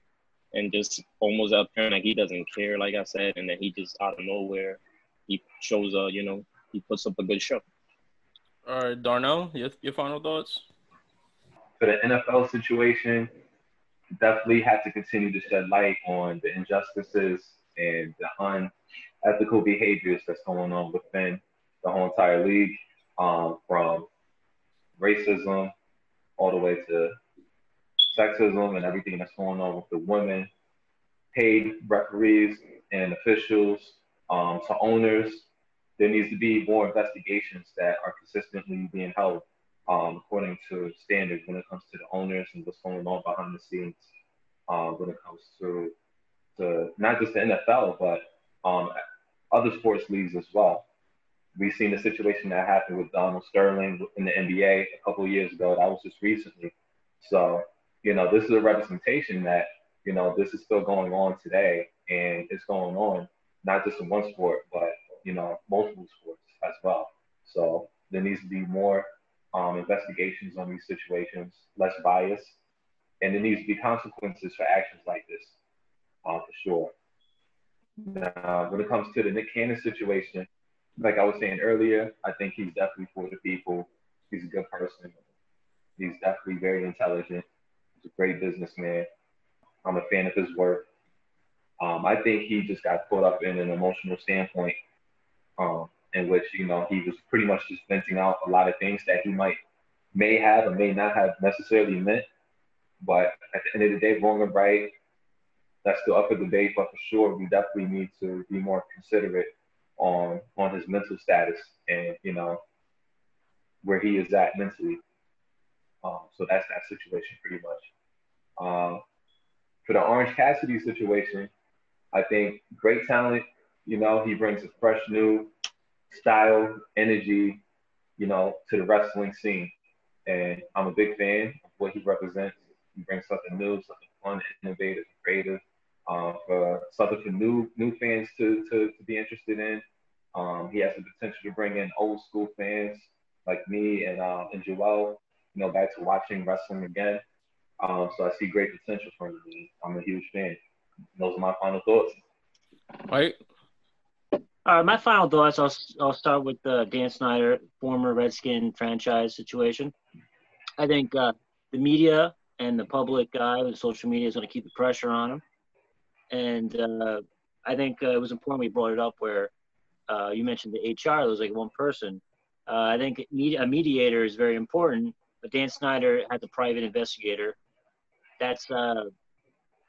and just almost apparent like he doesn't care, like I said, and then he just out of nowhere he shows a you know he puts up a good show. All right, Darnell, your your final thoughts for the NFL situation. Definitely have to continue to shed light on the injustices and the unethical behaviors that's going on within the whole entire league, um, from racism all the way to sexism and everything that's going on with the women, paid referees and officials, um, to owners. There needs to be more investigations that are consistently being held um, according to standards when it comes to the owners and what's going on behind the scenes uh, when it comes to to not just the NFL but um, other sports leagues as well. We've seen the situation that happened with Donald Sterling in the NBA a couple of years ago. That was just recently. So, you know, this is a representation that, you know, this is still going on today and it's going on not just in one sport, but, you know, multiple sports as well. So there needs to be more um, investigations on these situations, less bias, and there needs to be consequences for actions like this, uh, for sure. Now, when it comes to the Nick Cannon situation, like I was saying earlier, I think he's definitely for the people. He's a good person. He's definitely very intelligent. He's a great businessman. I'm a fan of his work. Um, I think he just got caught up in an emotional standpoint um, in which, you know, he was pretty much just venting out a lot of things that he might, may have or may not have necessarily meant. But at the end of the day, wrong and right, that's still up for debate. But for sure, we definitely need to be more considerate on on his mental status and you know where he is at mentally. Um, so that's that situation pretty much. Um, for the Orange Cassidy situation, I think great talent. You know, he brings a fresh new style, energy, you know, to the wrestling scene, and I'm a big fan of what he represents. He brings something new, something fun, innovative, creative, uh, for something for new new fans to, to, to be interested in. Um, he has the potential to bring in old school fans like me and uh, and Joel, you know, back to watching wrestling again. Um, so I see great potential for him. I'm a huge fan. Those are my final thoughts. All right, my final thoughts. I'll I'll start with the Dan Snyder, former Redskin franchise situation. I think uh, the media and the public eye, the social media, is going to keep the pressure on him. And uh, I think uh, it was important we brought it up where uh, you mentioned the HR. There was like one person. Uh, I think a mediator is very important. But Dan Snyder had the private investigator. That's uh,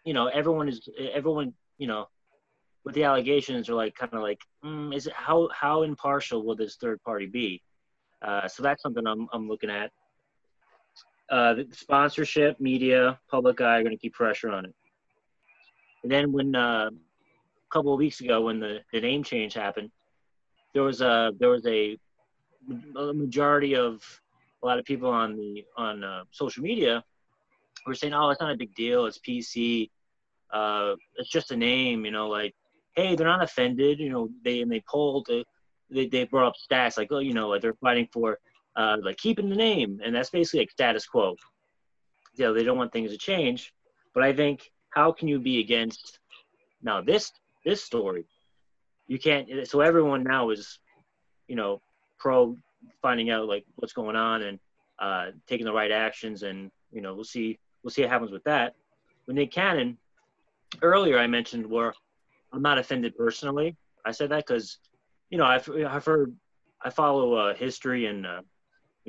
you know everyone is everyone you know with the allegations are like kind of like mm, is it how how impartial will this third party be? Uh, so that's something I'm I'm looking at. Uh, the sponsorship, media, public eye are going to keep pressure on it. And then when uh, a couple of weeks ago, when the, the name change happened, there was a there was a, a majority of a lot of people on the on uh, social media were saying, "Oh, it's not a big deal. It's PC. Uh, it's just a name. You know, like, hey, they're not offended. You know, they and they polled. Uh, they they brought up stats like, oh, you know, they're fighting for uh, like keeping the name, and that's basically like status quo. You know, they don't want things to change. But I think how can you be against now this this story? you can't. So everyone now is, you know, pro finding out like what's going on and uh, taking the right actions, and you know, we'll see we'll see what happens with that. With Nick Cannon, earlier I mentioned where I'm not offended personally. I said that because, you know, I've I've heard I follow uh, history and uh,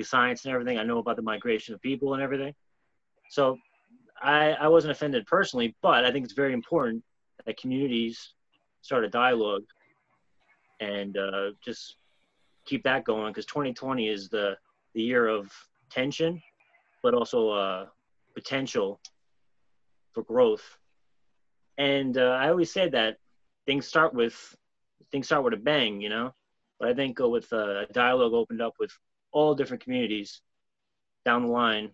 science and everything. I know about the migration of people and everything. So I, I wasn't offended personally, but I think it's very important that communities start a dialogue and uh, just keep that going because 2020 is the the year of tension, but also uh, potential for growth. And uh, I always say that things start with things start with a bang, you know. But I think uh, with a dialogue opened up with all different communities down the line,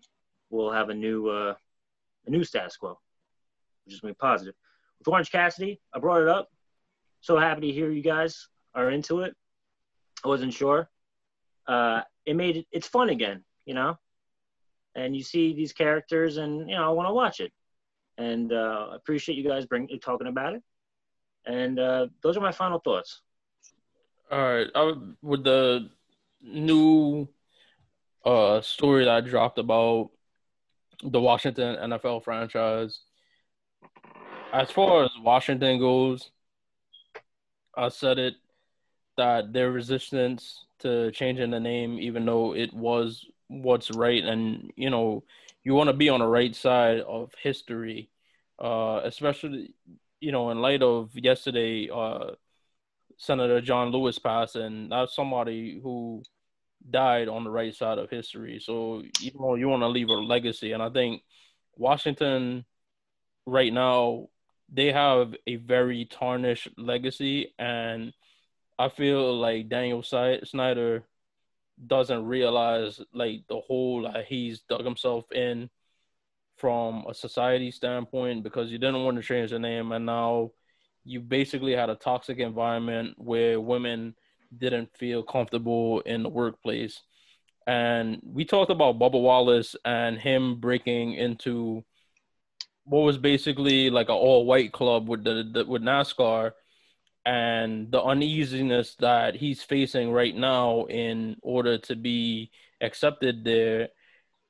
we'll have a new uh, a new status quo, which is going to be positive. With Orange Cassidy, I brought it up. So happy to hear you guys are into it. I wasn't sure. Uh, it made it, it's fun again, you know. And you see these characters, and you know, I want to watch it. And uh, appreciate you guys bring talking about it. And uh, those are my final thoughts. All right, with the new uh, story that I dropped about the Washington NFL franchise. As far as Washington goes, I said it that their resistance to changing the name, even though it was what's right, and you know, you want to be on the right side of history, uh, especially you know, in light of yesterday, uh, Senator John Lewis passing. That's somebody who died on the right side of history. So you know you want to leave a legacy, and I think Washington right now they have a very tarnished legacy, and I feel like Daniel Snyder doesn't realize like the hole that he's dug himself in from a society standpoint because you didn't want to change the name, and now you basically had a toxic environment where women didn't feel comfortable in the workplace. And we talked about Bubba Wallace and him breaking into what was basically like an all white club with the, the, with NASCAR and the uneasiness that he's facing right now in order to be accepted there.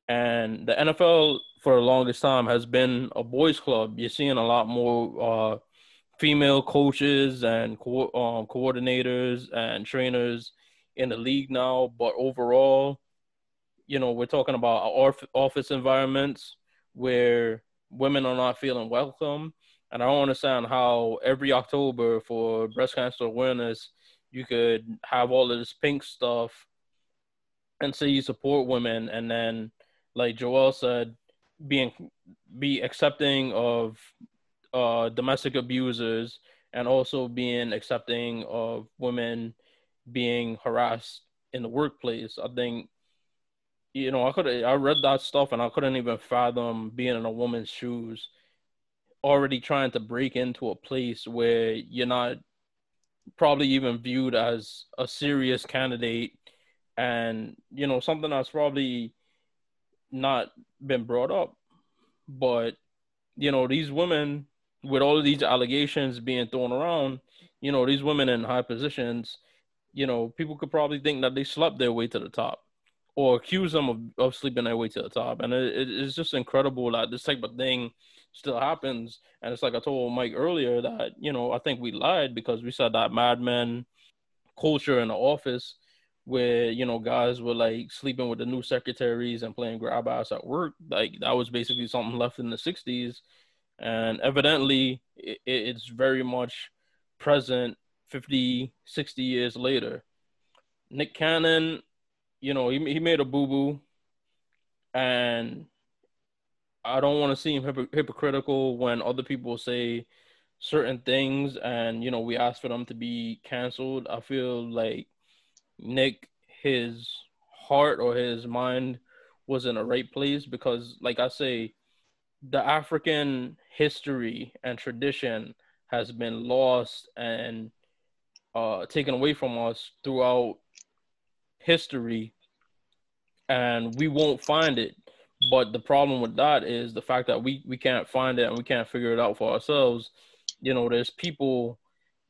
And the NFL for the longest time has been a boys club. You're seeing a lot more uh, female coaches and co- um, coordinators and trainers in the league now. But overall, you know, we're talking about office environments where women are not feeling welcome. And I don't understand how every October for breast cancer awareness, you could have all of this pink stuff and say you support women. And then, like Joel said, being be accepting of uh, domestic abusers and also being accepting of women being harassed in the workplace. I think, you know, I could I read that stuff and I couldn't even fathom being in a woman's shoes, already trying to break into a place where you're not probably even viewed as a serious candidate and you know something that's probably not been brought up but you know these women with all of these allegations being thrown around, you know, these women in high positions, you know, people could probably think that they slept their way to the top or accuse them of, of sleeping their way to the top. And it, it's just incredible that this type of thing still happens. And it's like I told Mike earlier that, you know, I think we lied because we said that Mad Men culture in the office where, you know, guys were like sleeping with the new secretaries and playing grab ass at work. Like that was basically something left in the 60s and evidently it, it's very much present 50 60 years later nick cannon you know he, he made a boo-boo and i don't want to seem hypocr- hypocritical when other people say certain things and you know we ask for them to be canceled i feel like nick his heart or his mind was in the right place because like i say the African history and tradition has been lost and uh, taken away from us throughout history, and we won't find it. But the problem with that is the fact that we, we can't find it and we can't figure it out for ourselves. You know, there's people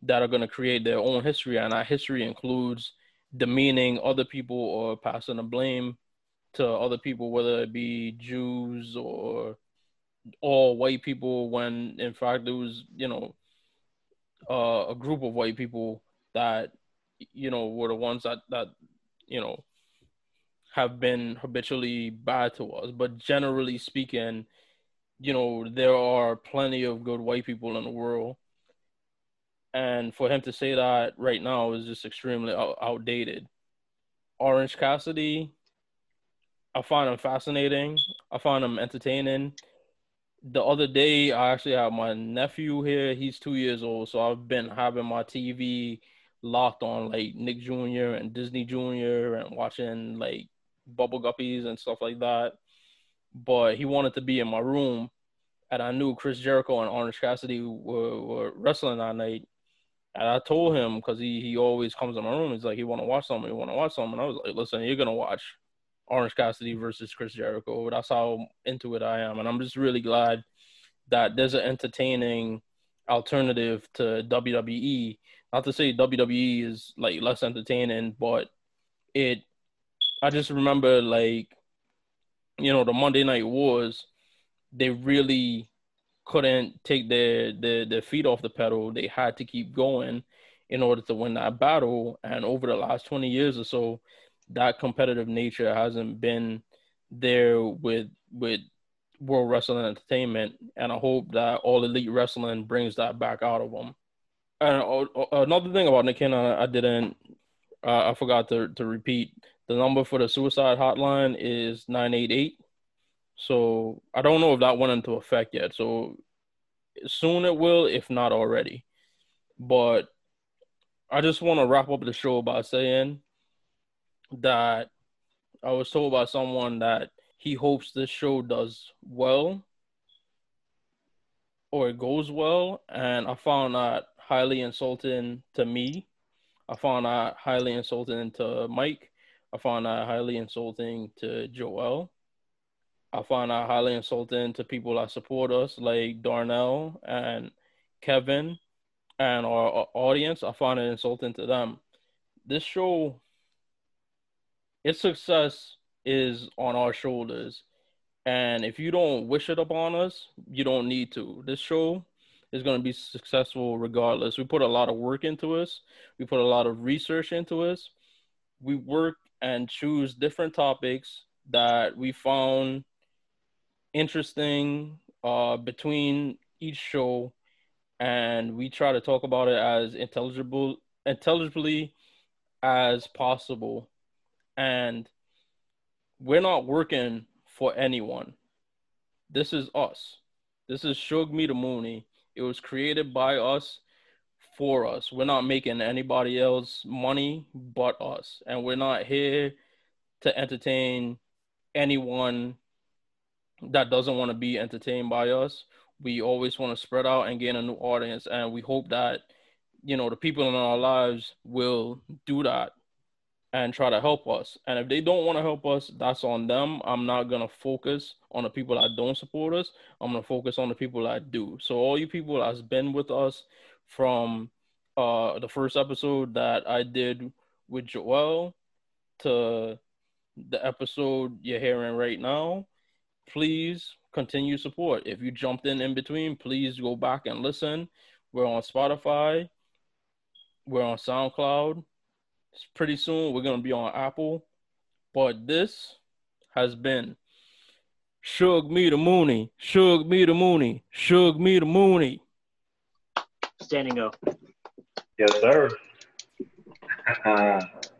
that are going to create their own history, and our history includes demeaning other people or passing the blame to other people, whether it be Jews or all white people when in fact it was you know uh, a group of white people that you know were the ones that that you know have been habitually bad to us. But generally speaking you know there are plenty of good white people in the world and for him to say that right now is just extremely out- outdated orange cassidy i find him fascinating i find him entertaining the other day I actually have my nephew here. He's two years old, so I've been having my TV locked on like Nick Jr. and Disney Jr. and watching like Bubble Guppies and stuff like that. But he wanted to be in my room, and I knew Chris Jericho and Orange Cassidy were, were wrestling that night. And I told him because he, he always comes in my room. He's like, he want to watch something. He want to watch something. And I was like, listen, you're gonna watch Orange Cassidy versus Chris Jericho. That's how into it I am, and I'm just really glad that there's an entertaining alternative to WWE. Not to say WWE is like less entertaining, but it. I just remember like, you know, the Monday Night Wars. They really couldn't take their, their their feet off the pedal. They had to keep going in order to win that battle. And over the last 20 years or so, that competitive nature hasn't been there with with World Wrestling Entertainment, and I hope that All Elite Wrestling brings that back out of them. And uh, uh, another thing about Nick I didn't, uh, I forgot to to repeat The number for the suicide hotline is 988. So I don't know if that went into effect yet. So soon it will, if not already. But I just want to wrap up the show by saying that I was told by someone that he hopes this show does well or it goes well. And I found that highly insulting to me. I found that highly insulting to Mike. I found that highly insulting to Joel. I find that highly insulting to people that support us, like Darnell and Kevin and our, our audience. I find it insulting to them. This show, its success is on our shoulders. And if you don't wish it upon us, you don't need to. This show is going to be successful regardless. We put a lot of work into us, we put a lot of research into us. We work and choose different topics that we found interesting uh, between each show, and we try to talk about it as intelligible, intelligibly as possible. And we're not working for anyone. This is us. This is Shug Me the Mooney. It was created by us for us. We're not making anybody else money but us. And we're not here to entertain anyone that doesn't want to be entertained by us. We always want to spread out and gain a new audience, and we hope that you know the people in our lives will do that and try to help us. And if they don't want to help us, that's on them. I'm not gonna focus on the people that don't support us. I'm gonna focus on the people that do. So all you people that's been with us from uh the first episode that I did with Joel to the episode you're hearing right now please continue support. If you jumped in in between, please go back and listen. We're on Spotify. We're on SoundCloud. It's pretty soon we're gonna be on Apple. But this has been Shug Me the Mooney, Shug Me the Mooney, Shug Me the Mooney. Standing up. Yes, sir. (laughs)